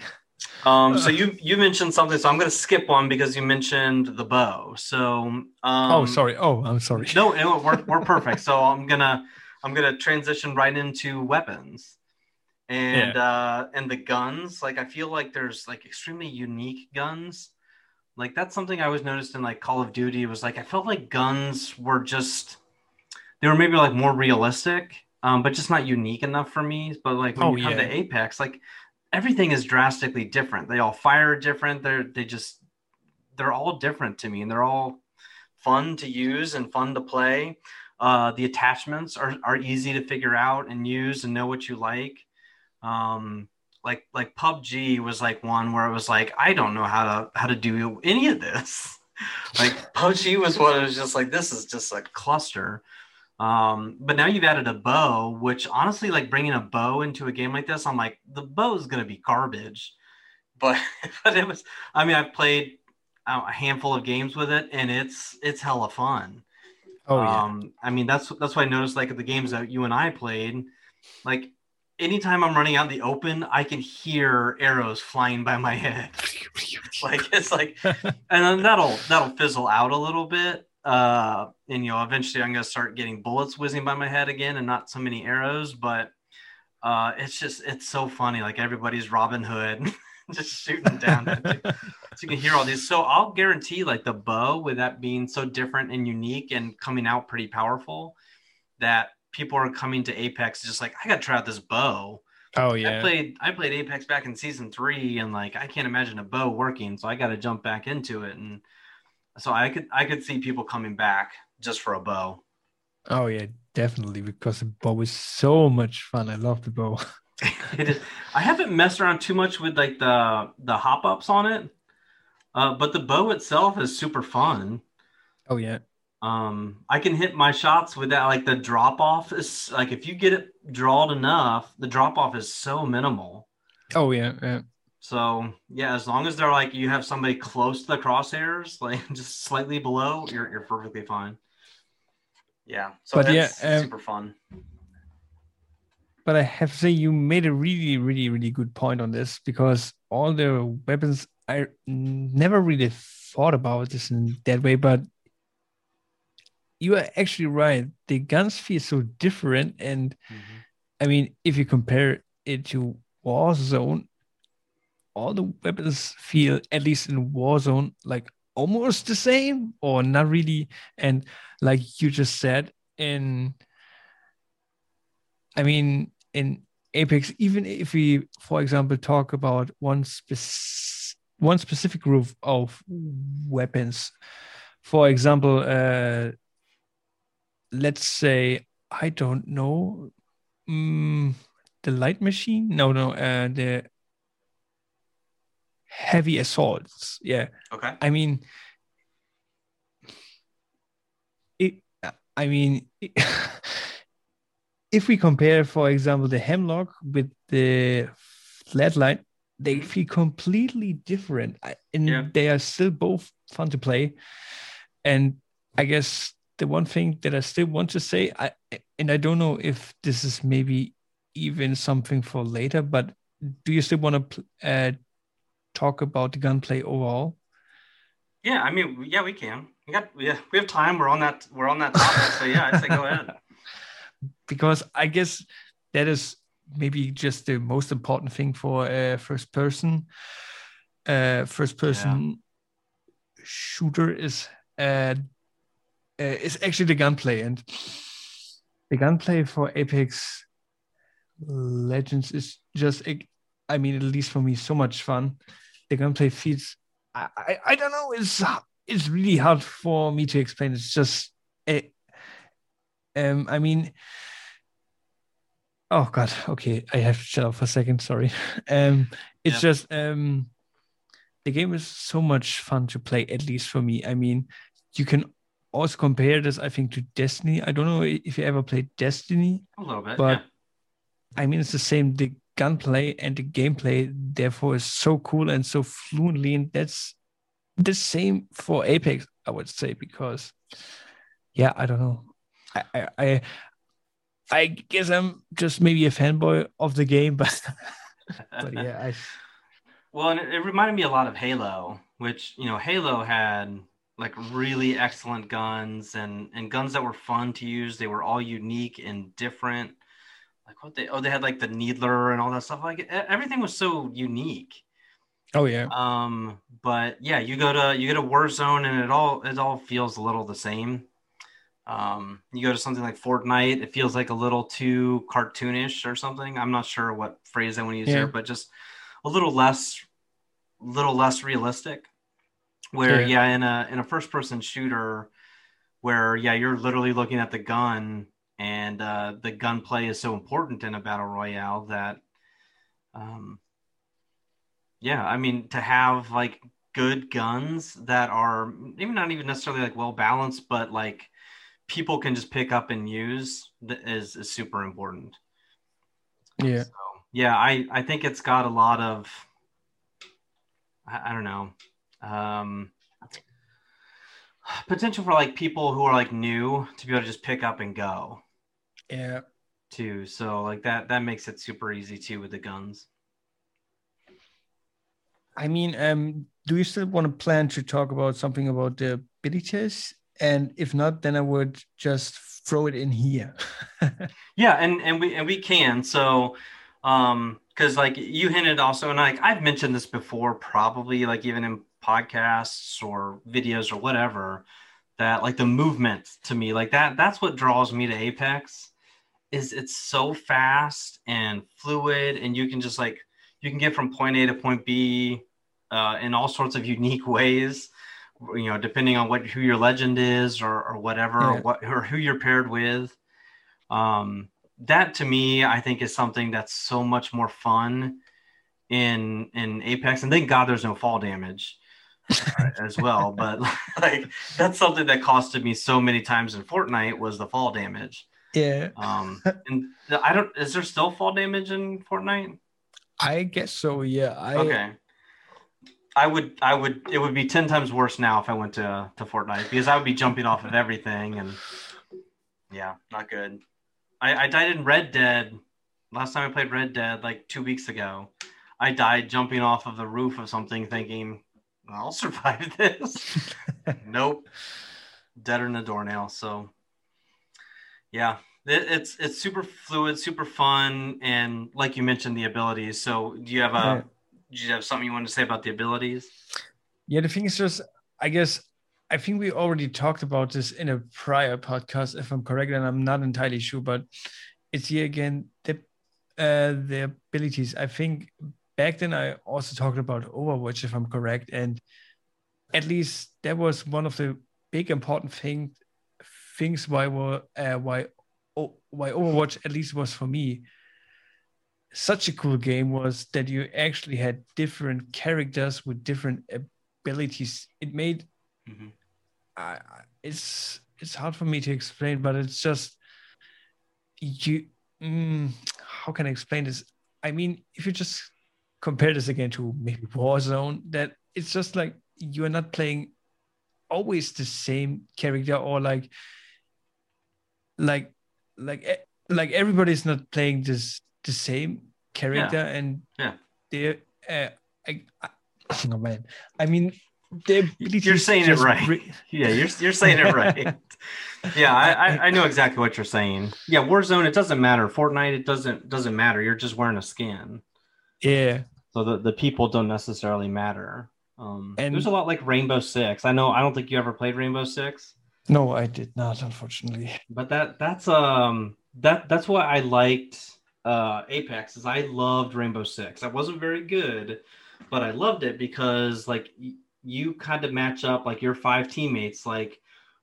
Speaker 2: Um, so you you mentioned something, so I'm going to skip one because you mentioned the bow. So um,
Speaker 1: oh, sorry. Oh, I'm sorry.
Speaker 2: No, no, we're we're perfect. So I'm gonna I'm gonna transition right into weapons, and uh, and the guns. Like I feel like there's like extremely unique guns. Like that's something I always noticed in like Call of Duty was like I felt like guns were just they were maybe like more realistic, um, but just not unique enough for me. But like when
Speaker 1: Oh,
Speaker 2: you come
Speaker 1: yeah.
Speaker 2: to Apex, like everything is drastically different. They all fire different. They're they just they're all different to me, and they're all fun to use and fun to play. Uh, the attachments are, are easy to figure out and use and know what you like. Um, like like PUBG was like one where it was like I don't know how to how to do any of this. like PUBG was one. It was just like this is just a cluster. Um, but now you've added a bow, which honestly, like bringing a bow into a game like this, I'm like the bow is gonna be garbage. But but it was. I mean, I've played a handful of games with it, and it's it's hella fun.
Speaker 1: Oh yeah.
Speaker 2: Um, I mean, that's that's what I noticed. Like the games that you and I played, like anytime I'm running out in the open, I can hear arrows flying by my head. like it's like, and then that'll that'll fizzle out a little bit. Uh, and you know, eventually I'm gonna start getting bullets whizzing by my head again, and not so many arrows. But uh, it's just it's so funny. Like everybody's Robin Hood, just shooting down. so you can hear all these. So I'll guarantee, like the bow, with that being so different and unique and coming out pretty powerful, that people are coming to Apex just like I got to try out this bow.
Speaker 1: oh yeah.
Speaker 2: I played I played Apex back in season three, and like I can't imagine a bow working, so I got to jump back into it. And so I could I could see people coming back just for a bow.
Speaker 1: Oh yeah, definitely because the bow is so much fun. I love the bow.
Speaker 2: it is. I haven't messed around too much with like the the hop ups on it, uh, but the bow itself is super fun.
Speaker 1: Oh yeah.
Speaker 2: um i can hit my shots with that like the drop off is like if you get it drawed enough the drop off is so minimal
Speaker 1: Oh yeah. yeah.
Speaker 2: So yeah as long as they're like you have somebody close to the crosshairs like just slightly below you're, you're perfectly fine yeah so
Speaker 1: But yeah, um,
Speaker 2: super fun
Speaker 1: But I have to say, you made a really, really, really good point on this because all the weapons, I never really thought about this in that way. But you are actually right. The guns feel so different. And I mean, if you compare it to Warzone, all the weapons feel, at least in Warzone, like almost the same or not really. And like you just said, in I mean, in Apex, even if we, for example, talk about one spec- one specific group of weapons, for example, uh, let's say I don't know, mm, the light machine. No, no, uh, the heavy assaults. Yeah,
Speaker 2: okay
Speaker 1: I mean, it. I mean, if we compare, for example, the hemlock with the flatline, they feel completely different, and
Speaker 2: Yeah.
Speaker 1: they are still both fun to play. And I guess the one thing that I still want to say, I and I don't know if this is maybe even something for later, but do you still want to uh, talk about the gunplay overall?
Speaker 2: Yeah, I mean, yeah, we can. We got, yeah, we have time. We're on that. We're on that topic. so yeah, I say go ahead.
Speaker 1: Because I guess that is maybe just the most important thing for a first person. Uh, first person yeah. shooter is uh, uh, is actually the gunplay, and the gunplay for Apex Legends is just, I mean, at least for me, so much fun. The gunplay feels, I, I, I don't know, it's it's really hard for me to explain. It's just, it, um, I mean, oh god, okay, I have to shut up for a second. Sorry. Um, it's yeah. just um, the game is so much fun to play. At least for me, I mean, you can also compare this, I think, to Destiny. I don't know if you ever played Destiny.
Speaker 2: A little bit,
Speaker 1: but
Speaker 2: yeah.
Speaker 1: I mean, it's the same. The gunplay and the gameplay, therefore, is so cool and so fluently, and that's the same for Apex, I would say, because, yeah, I don't know. I, I, I, guess I'm just maybe a fanboy of the game, but, but yeah, I.
Speaker 2: Well, and it, it reminded me a lot of Halo, which you know, Halo had like really excellent guns and and guns that were fun to use. They were all unique and different. Like what they oh they had like the needler and all that stuff. Like everything was so unique.
Speaker 1: Oh yeah.
Speaker 2: Um, but yeah, you go to you go to Warzone and it all it all feels a little the same. Um, you go to something like Fortnite, it feels like a little too cartoonish or something. I'm not sure what phrase I want to use yeah. here, but just a little less, little less realistic where yeah. yeah in a in a first person shooter where yeah you're literally looking at the gun and uh, the gunplay is so important in a battle royale that um yeah i mean to have like good guns that are maybe not even necessarily like well balanced but like people can just pick up and use is, is super important
Speaker 1: yeah so,
Speaker 2: yeah i i think it's got a lot of I, I don't know um, potential for like people who are like new to be able to just pick up and go.
Speaker 1: Yeah.
Speaker 2: Too. So like that that makes it super easy too with the guns.
Speaker 1: I mean, um, do you still want to plan to talk about something about the abilities? And if not, then I would just throw it in here.
Speaker 2: yeah, and and we and we can. So um because like you hinted also and like i've mentioned this before probably like even in podcasts or videos or whatever that like the movement to me like that that's what draws me to apex is it's so fast and fluid and you can just like you can get from point a to point b uh, in all sorts of unique ways you know depending on what who your legend is or, or whatever yeah. or what or who you're paired with um that to me i think is something that's so much more fun in in apex and thank god there's no fall damage as well. But like that's something that costed me so many times in Fortnite was the fall damage.
Speaker 1: Yeah.
Speaker 2: Um, and I don't. Is there still fall damage in Fortnite?
Speaker 1: I guess so. Yeah. I,
Speaker 2: okay. I would. I would. It would be ten times worse now if I went to to Fortnite because I would be jumping off of everything and yeah, not good. I, I died in Red Dead last time I played Red Dead like two weeks ago. I died jumping off of the roof of something, thinking I'll survive this. nope. Deader than a doornail. So yeah, it's it's super fluid, super fun, and like you mentioned, the abilities. So do you have a right. do you have something you want to say about the abilities?
Speaker 1: Yeah, the thing is just I guess I think we already talked about this in a prior podcast, if I'm correct, and I'm not entirely sure, but it's here again the uh, the abilities. I think back then I also talked about Overwatch, if I'm correct, and at least that was one of the big important thing things why were uh, why why Overwatch at least was for me such a cool game was that you actually had different characters with different abilities. It made mm-hmm. uh, it's it's hard for me to explain, but it's just you. Mm, how can I explain this? I mean, if you just compare this again to maybe Warzone, that it's just like you're not playing always the same character or like like like e- like everybody's not playing this the same character and
Speaker 2: Yeah.
Speaker 1: they uh, I, I, oh man i mean
Speaker 2: You're saying it right. Yeah, you're you're saying it right. yeah, I, I I know exactly what you're saying. Yeah, Warzone, it doesn't matter. Fortnite, it doesn't doesn't matter. You're just wearing a skin,
Speaker 1: yeah
Speaker 2: so the the people don't necessarily matter. Um,
Speaker 1: And-
Speaker 2: there's a lot like Rainbow Six. I know. I don't think you ever played Rainbow Six,
Speaker 1: no i did not unfortunately.
Speaker 2: But that that's um that that's why I liked uh Apex. Is I loved Rainbow Six. I wasn't very good, but I loved it because like y- you kind of match up like your five teammates. Like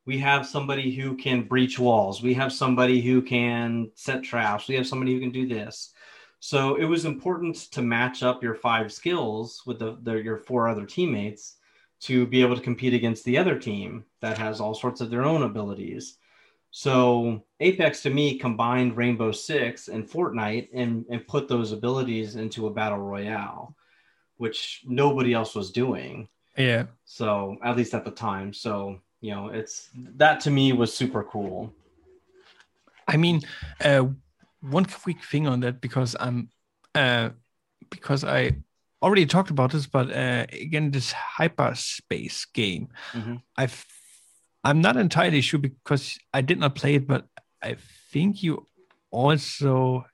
Speaker 2: we have somebody who can breach walls. We have somebody who can set traps. We have somebody who can do this. So it was important to match up your five skills with the, the your four other teammates to be able to compete against the other team that has all sorts of their own abilities. So apex to me combined rainbow six and fortnite and, and put those abilities into a battle royale which nobody else was doing.
Speaker 1: Yeah.
Speaker 2: So at least at the time. So you know it's that to me was super cool.
Speaker 1: I mean, uh, one quick thing on that because I'm, uh, because I already talked about this, but uh, again, this Hyper Scape game,
Speaker 2: Mhm.
Speaker 1: I've, I'm not entirely sure because I did not play it, but I think you also,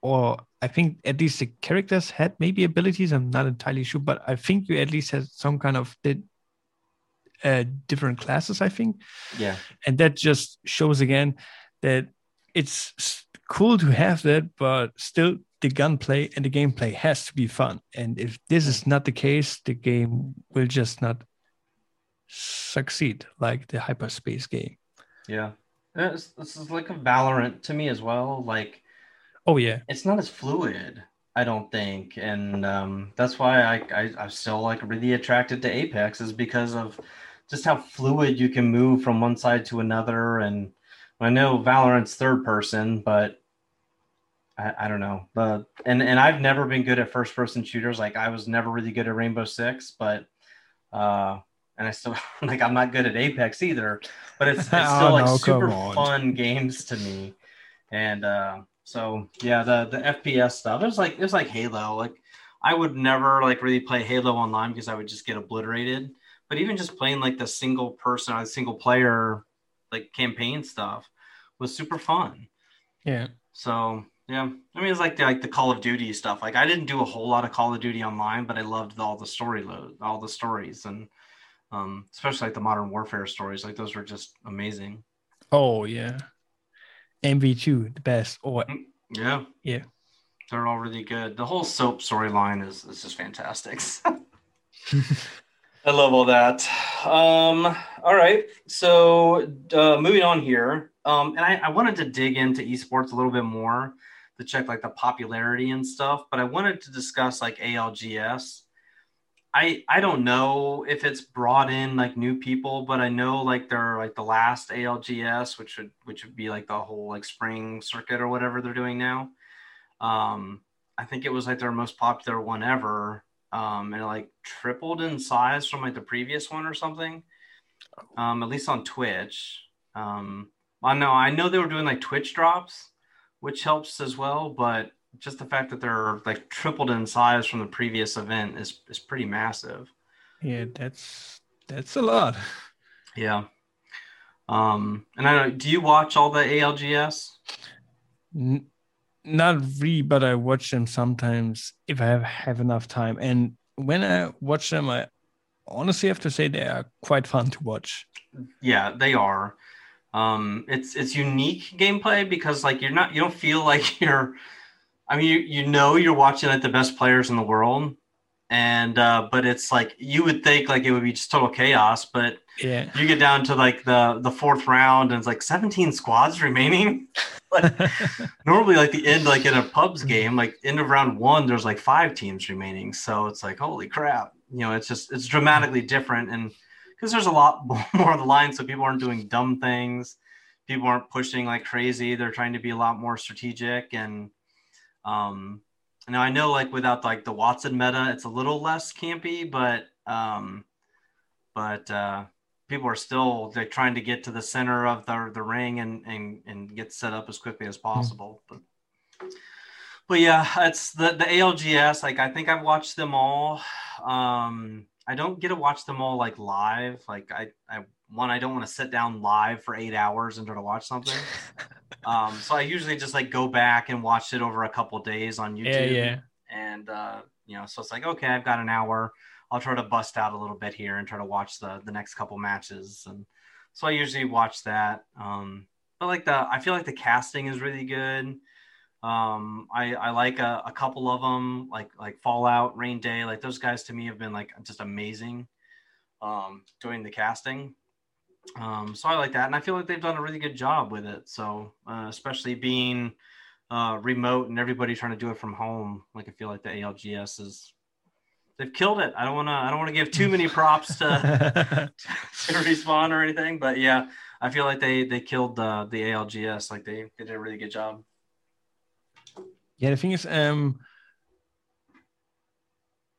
Speaker 1: or I think at least the characters had maybe abilities. I'm not entirely sure, but I think you at least had some kind of did, uh, different classes. I think
Speaker 2: yeah
Speaker 1: and that just shows again that it's cool to have that but still the gunplay and the gameplay has to be fun. And if this is not the case the game will just not succeed like the Hyper Scape game.
Speaker 2: Yeah. This, this is like a valorant to me as well. Like
Speaker 1: oh yeah.
Speaker 2: it's not as fluid i don't think. And um, that's why I, I i'm still like really attracted to apex is because of just how fluid you can move from one side to another. And i know valorant's third person but I, I don't know but and and i've never been good at first person shooters. Like i was never really good at rainbow six but uh and i still like i'm not good at apex either but it's, it's still
Speaker 1: Oh,
Speaker 2: like
Speaker 1: no,
Speaker 2: super fun games to me. And uh so yeah the the fps stuff it's like it's like halo. Like i would never like really play halo online because i would just get obliterated. But even just playing like the single person or single player like campaign stuff was super fun.
Speaker 1: Yeah.
Speaker 2: So yeah, I mean it's like the like the Call of Duty stuff. Like I didn't do a whole lot of Call of Duty online, but I loved all the story load, all the stories, and um, especially like the Modern Warfare stories. Like those were just amazing.
Speaker 1: oh yeah MW2 the best or
Speaker 2: Yeah,
Speaker 1: Yeah.
Speaker 2: they're all really good. The whole soap storyline is is just fantastic. I love all that. Um, all right, so uh, moving on here, um, and I, I wanted to dig into esports a little bit more to check like the popularity and stuff, but I wanted to discuss like ALGS. I I don't know if it's brought in like new people, but I know like they're like the last ALGS, which would which would be like the whole like spring circuit or whatever they're doing now. Um, I think it was like their most popular one ever um, and it like tripled in size from like the previous one or something. Um, at least on Twitch. Um, I know I know they were doing like Twitch drops, which helps as well. But just the fact that they're like tripled in size from the previous event is is pretty massive.
Speaker 1: yeah that's that's a lot
Speaker 2: Yeah. Um, and I don't. Do you watch all the ALGS?
Speaker 1: N- not really, but I watch them sometimes if I have, have enough time. And when I watch them, I honestly have to say they are quite fun to watch.
Speaker 2: Yeah, they are. Um, it's it's unique gameplay because like you're not you don't feel like you're. I mean, you you know you're watching like the best players in the world, and uh, but it's like you would think like it would be just total chaos, but
Speaker 1: Yeah.
Speaker 2: you get down to like the the fourth round and it's like 17 squads remaining. like normally like the end like in a pubs game like end of round one there's like five teams remaining so it's like holy crap you know it's just it's dramatically different and because there's a lot more on the line so people aren't doing dumb things people aren't pushing like crazy they're trying to be a lot more strategic and um now i know like without like the Wattson meta it's a little less campy but um but uh people are still they're trying to get to the center of the the ring and and and get set up as quickly as hmm. possible. Mm-hmm. But but yeah, it's the the ALGS. Like I think I've watched them all. Um, I don't get to watch them all like live. Like I, I one, I don't want to sit down live for eight hours and try to watch something. um, so I usually just like go back and watch it over a couple days on YouTube. Yeah, yeah. And uh, you know, so it's like okay, I've got an hour. I'll try to bust out a little bit here and try to watch the the next couple matches. And so I usually watch that. Um, but like the, I feel like the casting is really good. Um, I, I like a, a couple of them, like like Fallout, Rain Day. Like those guys to me have been like just amazing um, doing the casting. Um, so I like that, and I feel like they've done a really good job with it. So uh, especially being uh, remote and everybody trying to do it from home, like I feel like the ALGS is they've killed it. I don't want to I don't want to give too many props to, to respawn or anything, but yeah, I feel like they they killed the the ALGS. Like they, they did a really good job.
Speaker 1: Yeah, the thing is, um,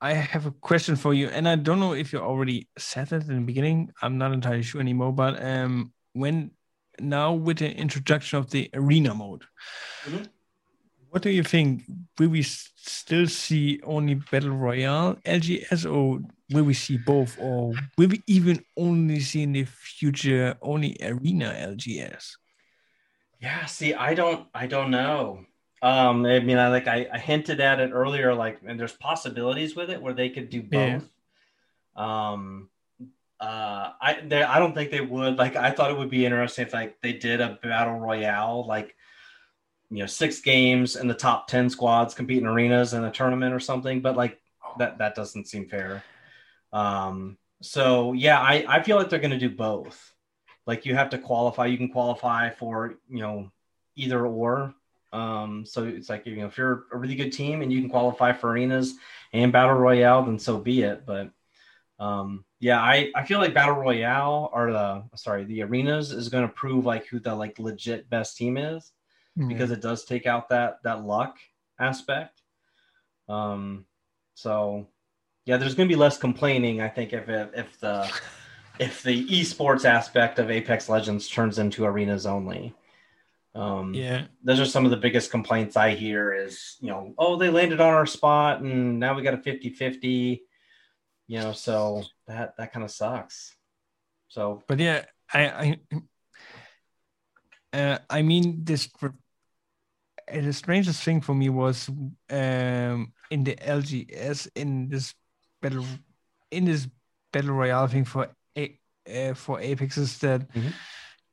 Speaker 1: I have a question for you, and I don't know if you already said it in the beginning. I'm not entirely sure anymore, but um, when now with the introduction of the arena mode, mm-hmm. what do you think? Will we still see only battle royale LGS, or will we see both, or will we even only see in the future only arena LGS?
Speaker 2: Yeah, see, I don't, I don't know. Um, I mean, I like I, I, hinted at it earlier, like, and there's possibilities with it where they could do both. Yeah. Um, uh, I they, I don't think they would. Like, I thought it would be interesting if like they did a battle royale, like, you know, six games and the top ten squads compete in arenas in a tournament or something. But like that that doesn't seem fair. Um, so yeah, I I feel like they're going to do both. Like, you have to qualify. You can qualify for you know either or um, so it's like you know if you're a really good team and you can qualify for arenas and battle royale, then so be it. But um, yeah, I, I feel like battle royale or the sorry the arenas is going to prove like who the like legit best team is mm-hmm. because it does take out that that luck aspect. Um, so yeah, there's going to be less complaining. I think if it, if the if the esports aspect of Apex Legends turns into arenas only. Um, yeah, those are some of the biggest complaints I hear is, you know, oh, they landed on our spot and now we got a 50 50, you know, so that, that kind of sucks. So,
Speaker 1: but yeah, I, I, uh, I mean, this, uh, the strangest thing for me was um, in the LGS, in this battle, in this battle royale thing for, a, uh, for Apex is that mm-hmm.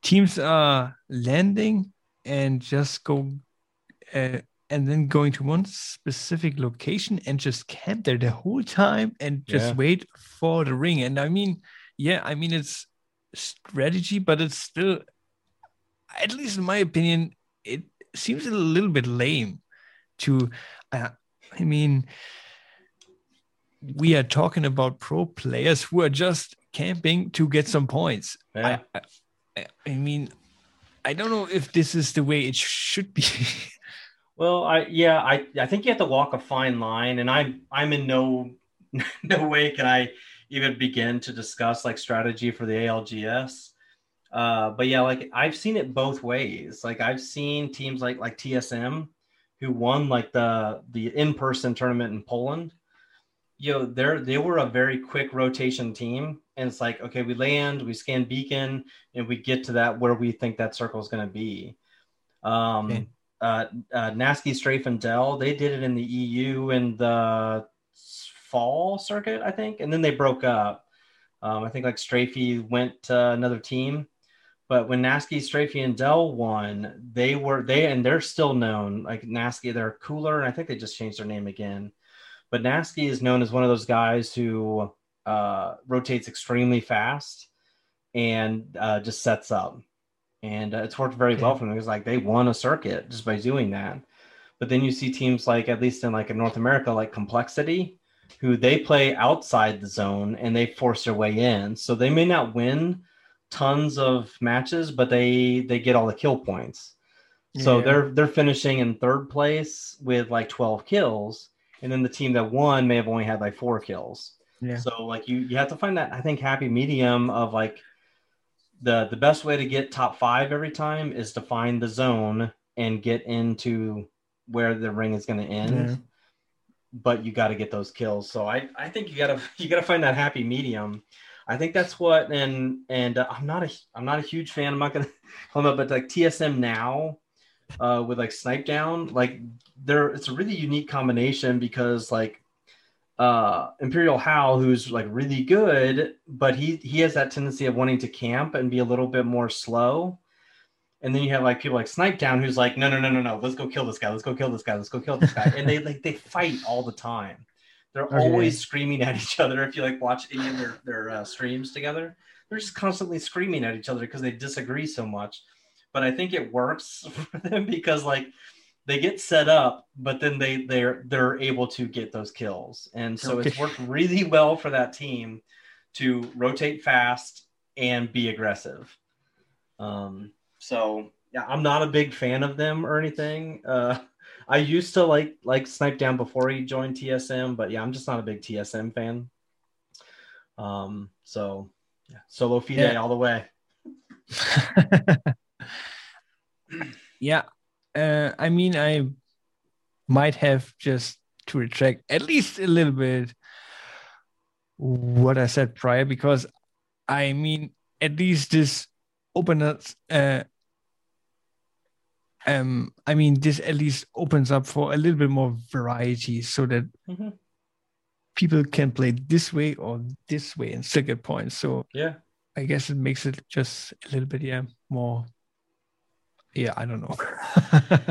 Speaker 1: teams are landing and just go uh, and then going to one specific location and just camp there the whole time and just yeah. wait for the ring. And I mean, yeah, I mean it's strategy, but it's still, at least in my opinion, it seems a little bit lame. To, uh, I mean, we are talking about pro players who are just camping to get some points. Yeah. I, I, I mean, I don't know if this is the way it should be.
Speaker 2: well, I yeah, I I think you have to walk a fine line, and I'm I'm in no no way can I even begin to discuss like strategy for the ALGS. Uh, but yeah, like I've seen it both ways. Like I've seen teams like like TSM who won like the the in person tournament in Poland. You know, they're they were a very quick rotation team and it's like okay we land we scan beacon and we get to that where we think that circle is going to be. Um okay. uh, uh nasky strafe and dell they did it in the eu in the fall circuit i think and then they broke up. Um, i think like strafey went to another team. But when nasky strafey and dell won they were they and they're still known like nasky they're cooler and i think they just changed their name again. But nasky is known as one of those guys who uh, rotates extremely fast and uh, just sets up. And uh, it's worked very okay. well for them because like they won a circuit just by doing that. But then you see teams like at least in like in North America, like Complexity, who they play outside the zone and they force their way in. So they may not win tons of matches, but they they get all the kill points. So yeah. they're they're finishing in third place with like 12 kills, and then the team that won may have only had like four kills. Yeah. So like you you have to find that I think happy medium of like the the best way to get top five every time is to find the zone and get into where the ring is going to end.
Speaker 1: Yeah.
Speaker 2: But you got to get those kills. So I I think you gotta you gotta find that happy medium. I think that's what and and uh, I'm not a I'm not a huge fan. I'm not gonna hold up, but like TSM now uh, with like Snip3down, like there it's a really unique combination because like uh Imperial Hal, who's like really good, but he he has that tendency of wanting to camp and be a little bit more slow. And then you have like people like Snip3down, who's like, no, no, no, no, no, let's go kill this guy, let's go kill this guy, let's go kill this guy, and they like they fight all the time. They're
Speaker 1: Okay.
Speaker 2: always screaming at each other. If you like watch any of their their uh, streams together, they're just constantly screaming at each other because they disagree so much. But I think it works for them because like they get set up, but then they they're they're able to get those kills, and so it's worked really well for that team to rotate fast and be aggressive. Um, so yeah, I'm not a big fan of them or anything. Uh, I used to like like Snip3down before he joined TSM, but yeah, I'm just not a big TSM fan. Um, so yeah, solo fide
Speaker 1: Yeah.
Speaker 2: all the way.
Speaker 1: yeah. Uh, I mean, I might have just to retract at least a little bit what I said prior because I mean, at least this opens uh, um I mean this at least opens up for a little bit more variety so that
Speaker 2: Mhm.
Speaker 1: people can play this way or this way and still get points. So
Speaker 2: Yeah,
Speaker 1: I guess it makes it just a little bit yeah more yeah, I don't know.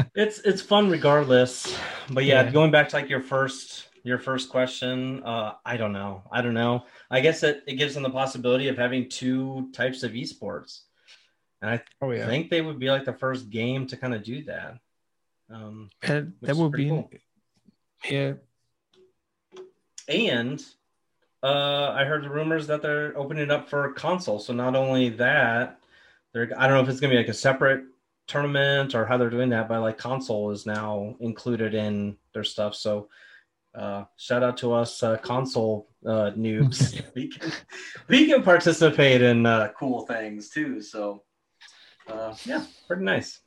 Speaker 2: it's it's fun regardless. But yeah,
Speaker 1: Yeah.
Speaker 2: going back to like your first your first question, uh, I don't know. I don't know. I guess it, it gives them the possibility of having two types of esports. And I
Speaker 1: oh yeah.
Speaker 2: think they would be like the first game to kind of do that. Um,
Speaker 1: And
Speaker 2: which
Speaker 1: that
Speaker 2: is
Speaker 1: would be
Speaker 2: cool.
Speaker 1: yeah.
Speaker 2: And uh, I heard the rumors that they're opening up for console. So not only that, they're I don't know if it's gonna be like a separate tournament or how they're doing that, but like console is now included in their stuff. So uh, shout out to us uh, console uh, noobs. we can we can participate in uh, cool things too. So uh, yeah, pretty nice.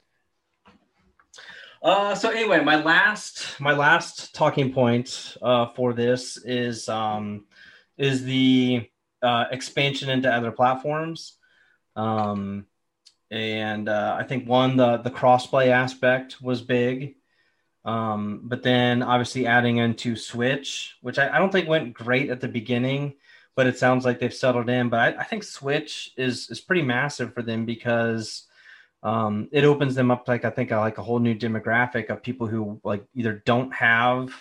Speaker 2: Uh, so anyway, my last my last talking point uh, for this is um, is the uh, expansion into other platforms, um, and uh, I think one the the crossplay aspect was big, um, but then obviously adding into Switch, which I, I don't think went great at the beginning, but it sounds like they've settled in. But I, I think Switch is is pretty massive for them because um, it opens them up to like I think uh, like a whole new demographic of people who like either don't have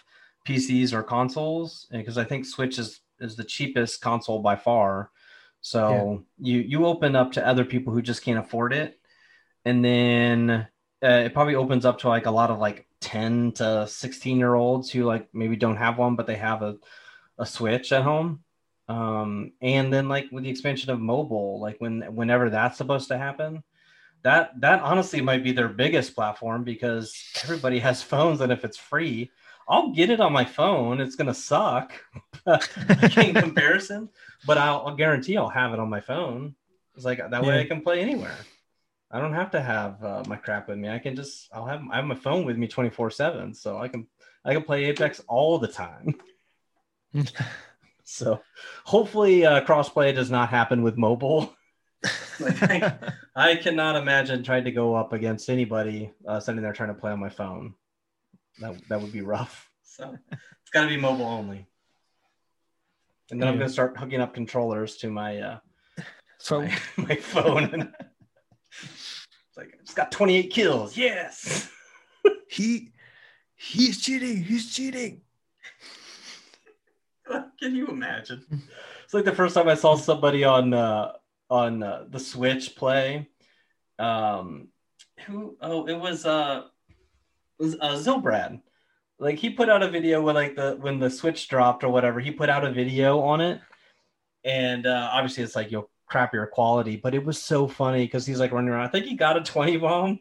Speaker 2: PCs or consoles because I think Switch is is the cheapest console by far. So you you open up to other people who just can't afford it, and then uh, it probably opens up to like a lot of like ten to sixteen year olds who like maybe don't have one but they have a a Switch at home. Um, and then like with the expansion of mobile, like when whenever that's supposed to happen, that that honestly might be their biggest platform because everybody has phones and if it's free i'll get it on my phone. It's going to suck in comparison but I'll, I'll guarantee i'll have it on my phone. It's like that way
Speaker 1: Yeah.
Speaker 2: i can play anywhere. I don't have to have uh, my crap with me. I can just i'll have i have my phone with me 24 7 so i can i can play apex all the time. So hopefully uh, crossplay does not happen with mobile. Like, I- I cannot imagine trying to go up against anybody uh, sitting there trying to play on my phone. That that would be rough. So it's got to be mobile only. And then I'm gonna start hooking up controllers to my uh,
Speaker 1: so
Speaker 2: my, my phone. it's like I just got 28 kills. Yes.
Speaker 1: he he's cheating. He's cheating.
Speaker 2: Can you imagine? It's like the first time I saw somebody on uh, on uh, the Switch play. Um, who? Oh, it was uh, it was uh, Zilbrad. Like he put out a video when like the when the Switch dropped or whatever. He put out a video on it, and uh, obviously it's like you crappier quality, but it was so funny because he's like running around. I think he got a twenty bomb,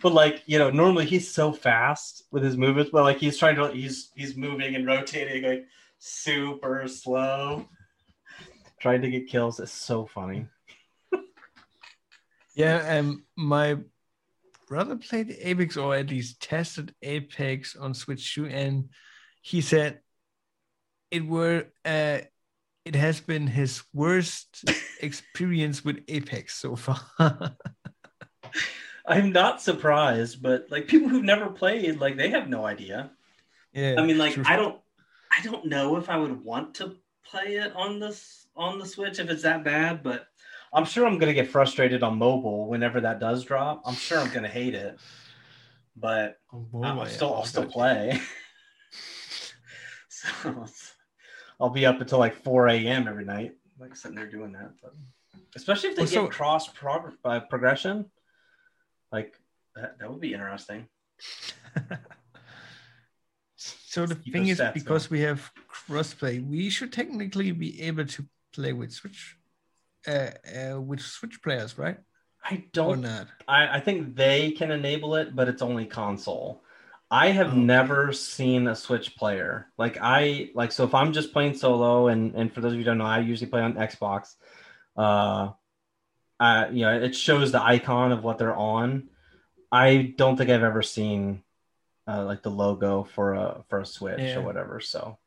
Speaker 2: but like you know normally he's so fast with his movements, but like he's trying to he's he's moving and rotating like super slow, trying to get kills. It's so funny.
Speaker 1: Yeah, and my brother played Apex or at least tested Apex on Switch too, and he said it were uh, it has been his worst experience with Apex so far.
Speaker 2: I'm not surprised, but like people who've never played, like they have no idea.
Speaker 1: Yeah,
Speaker 2: I mean, like
Speaker 1: true.
Speaker 2: I don't, I don't know if I would want to play it on this on the Switch if it's that bad, but I'm sure I'm gonna get frustrated on mobile whenever that does drop. I'm sure I'm gonna hate it, but
Speaker 1: Oh,
Speaker 2: I'll still I'll still play. so I'll be up until like 4 a.m. every night, like sitting there doing that. But especially if they
Speaker 1: Well, so-
Speaker 2: get cross prog- uh, progression, like that, that would be interesting.
Speaker 1: So the
Speaker 2: Keep
Speaker 1: thing is,
Speaker 2: stats
Speaker 1: because we have crossplay, we should technically be able to play with Switch, uh, uh with Switch players, right?
Speaker 2: I don't.
Speaker 1: not?
Speaker 2: I, I think they can enable it, but it's only console. I have
Speaker 1: Oh.
Speaker 2: never seen a Switch player. Like I like so if I'm just playing solo, and and for those of you who don't know, I usually play on Xbox. Uh, uh, you know, it shows the icon of what they're on. I don't think I've ever seen uh, like the logo for a for a Switch
Speaker 1: Yeah.
Speaker 2: or whatever. So,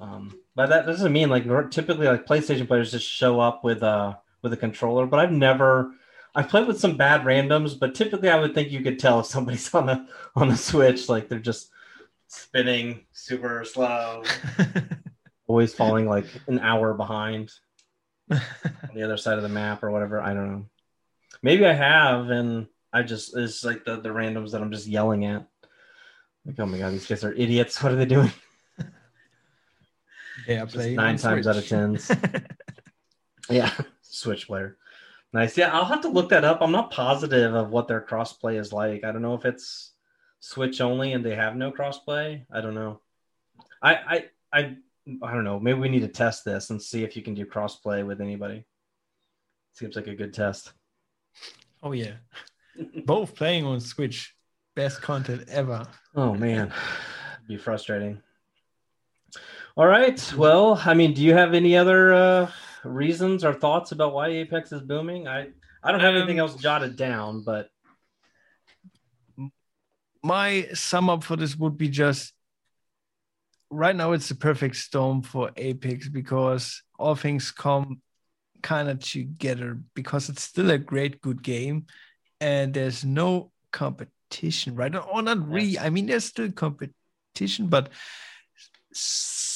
Speaker 2: um, but that doesn't mean like typically like PlayStation players just show up with a with a controller. But I've never. I've played with some bad randoms, but typically I would think you could tell if somebody's on a on a Switch, like they're just spinning super slow, always falling like an hour behind on the other side of the map or whatever. I don't know. Maybe I have, and I just it's like the the randoms that I'm just yelling at. Like, oh my god, these guys are idiots. What are they doing?
Speaker 1: Are
Speaker 2: Just nine times out of tens. Yeah, Switch player. Nice. Yeah, I'll have to look that up. I'm not positive of what their crossplay is like. I don't know if it's Switch only and they have no crossplay. I don't know. I I I I don't know. Maybe we need to test this and see if you can do crossplay with anybody. Seems like a good test.
Speaker 1: oh yeah, both playing on Switch, best content ever.
Speaker 2: Oh man, be frustrating. All right. Well, I mean, do you have any other uh, reasons or thoughts about why Apex is booming? I I don't have anything
Speaker 1: Um,
Speaker 2: else jotted down, but
Speaker 1: my sum up for this would be just right now it's the perfect storm for apex because all things come kind of together because it's still a great good game and there's no competition right or not really i mean there's still competition but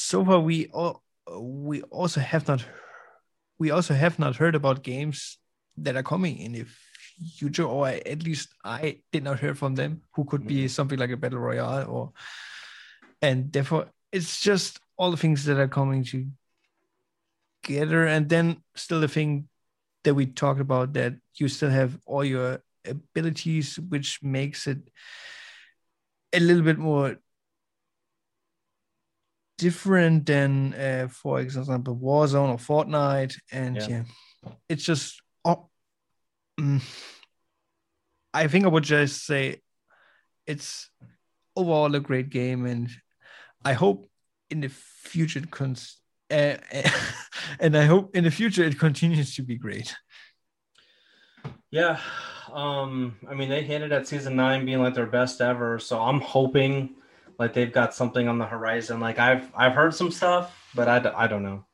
Speaker 1: so far we all uh, we also have not we also have not heard about games that are coming in the future, or at least I did not hear from them, who could be mm-hmm. something like a battle royale, or and therefore it's just all the things that are coming together, and then still the thing that we talked about that you still have all your abilities, which makes it a little bit more different than, uh, for example, Warzone or Fortnite, and
Speaker 2: Yeah.
Speaker 1: yeah, it's just. Oh, mm, I think I would just say it's overall a great game, and I hope in the future it cons- uh, and I hope in the future it continues to be great.
Speaker 2: yeah. Um, I mean, they hinted at season nine being like their best ever, so I'm hoping like they've got something on the horizon. Like I've I've heard some stuff, but I, d- I don't know.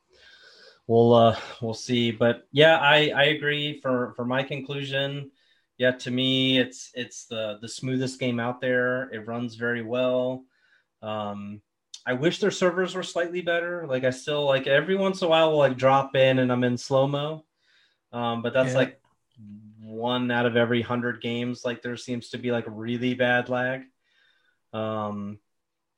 Speaker 2: We'll uh we'll see. But yeah, I I agree. For for my conclusion, yeah, to me it's it's the the smoothest game out there. It runs very well. Um, I wish their servers were slightly better. Like I still like every once in a while will like drop in and I'm in slow mo. Um, but that's
Speaker 1: Yeah.
Speaker 2: like one out of every hundred games. Like there seems to be like really bad lag. Um,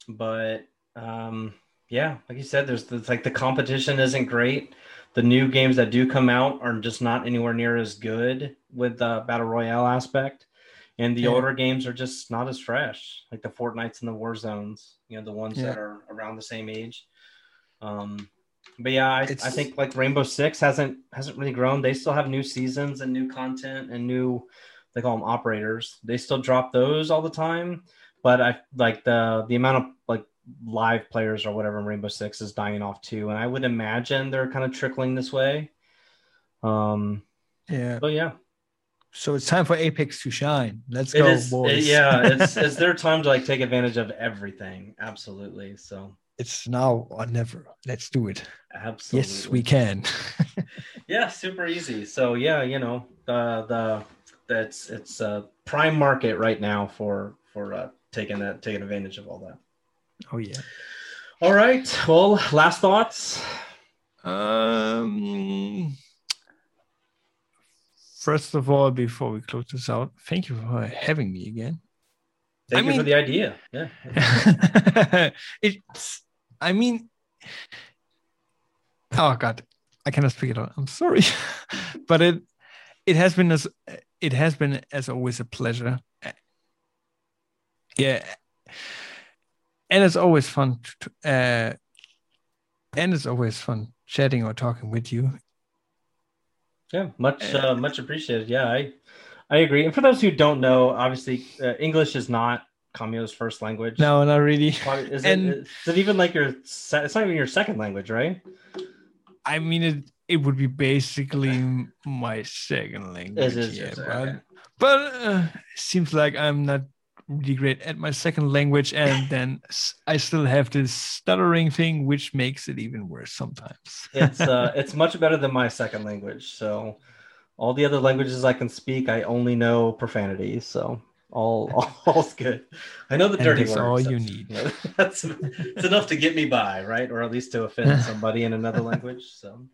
Speaker 2: but um, yeah, like you said, there's it's like the competition isn't great. The new games that do come out are just not anywhere near as good with the battle royale aspect, and the
Speaker 1: Yeah.
Speaker 2: older games are just not as fresh, like the Fortnites and the War Zones. You know, the ones
Speaker 1: Yeah.
Speaker 2: that are around the same age. Um, but yeah, I, I think like Rainbow Six hasn't hasn't really grown. They still have new seasons and new content and new they call them operators. They still drop those all the time, but I like the the amount of like live players or whatever in Rainbow Six is dying off too, and I would imagine they're kind of trickling this way. Um,
Speaker 1: Yeah.
Speaker 2: but yeah,
Speaker 1: So it's time for Apex to shine. Let's
Speaker 2: It
Speaker 1: go,
Speaker 2: is,
Speaker 1: boys.
Speaker 2: yeah, it's it's their time to like take advantage of everything. Absolutely. So
Speaker 1: it's now or never. Let's do it.
Speaker 2: absolutely.
Speaker 1: Yes, we can.
Speaker 2: Yeah, super easy. So yeah, you know, the the that's it's a prime market right now for for uh, taking that taking advantage of all that.
Speaker 1: oh yeah.
Speaker 2: All right. Well, last thoughts.
Speaker 1: Um. First of all, before we close this out, thank you for having me again.
Speaker 2: Thank
Speaker 1: I
Speaker 2: you for the idea. Yeah.
Speaker 1: it's. I mean. Oh God, I cannot speak it out. I'm sorry, but it it has been as it has been as always a pleasure. Yeah, and it's always fun. To, uh, and it's always fun chatting or talking with you.
Speaker 2: Yeah, much uh, much appreciated. Yeah, I I agree. And for those who don't know, obviously uh, English is not Camio's first language.
Speaker 1: No, not really.
Speaker 2: Is,
Speaker 1: and-
Speaker 2: it, is it even like your? It's not even your second language, right?
Speaker 1: I mean, it it would be basically my second language.
Speaker 2: It-
Speaker 1: yeah,
Speaker 2: is
Speaker 1: but
Speaker 2: okay.
Speaker 1: but uh, it seems like I'm not really great at my second language, and then i still have this stuttering thing, which makes it even worse sometimes.
Speaker 2: It's uh, it's much better than my second language. So all the other languages I can speak, I only know profanity. So all, all all's good. I know the
Speaker 1: And
Speaker 2: dirty
Speaker 1: that's
Speaker 2: words.
Speaker 1: all you need.
Speaker 2: That's it's enough to get me by, right? Or at least to offend somebody in another language. So.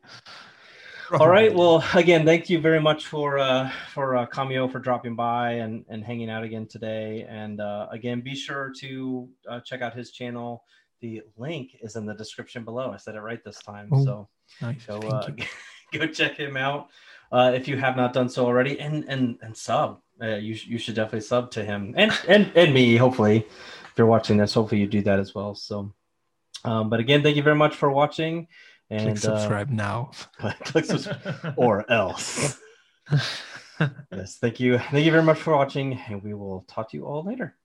Speaker 2: All right. Well, again, thank you very much for uh, for uh, Cameo for dropping by and, and hanging out again today. And uh, again, be sure to uh, check out his channel. The link is in the description below. I said it right this time.
Speaker 1: Oh,
Speaker 2: so
Speaker 1: nice.
Speaker 2: go uh, go check him out uh, if you have not done so already, and and and sub. Uh, you you should definitely sub to him and and and me. Hopefully, if you're watching this, hopefully you do that as well. So, um, but again, thank you very much for watching. And
Speaker 1: Click subscribe now.
Speaker 2: Uh, click subscribe or else. yes, thank you. Thank you very much for watching, and we will talk to you all later.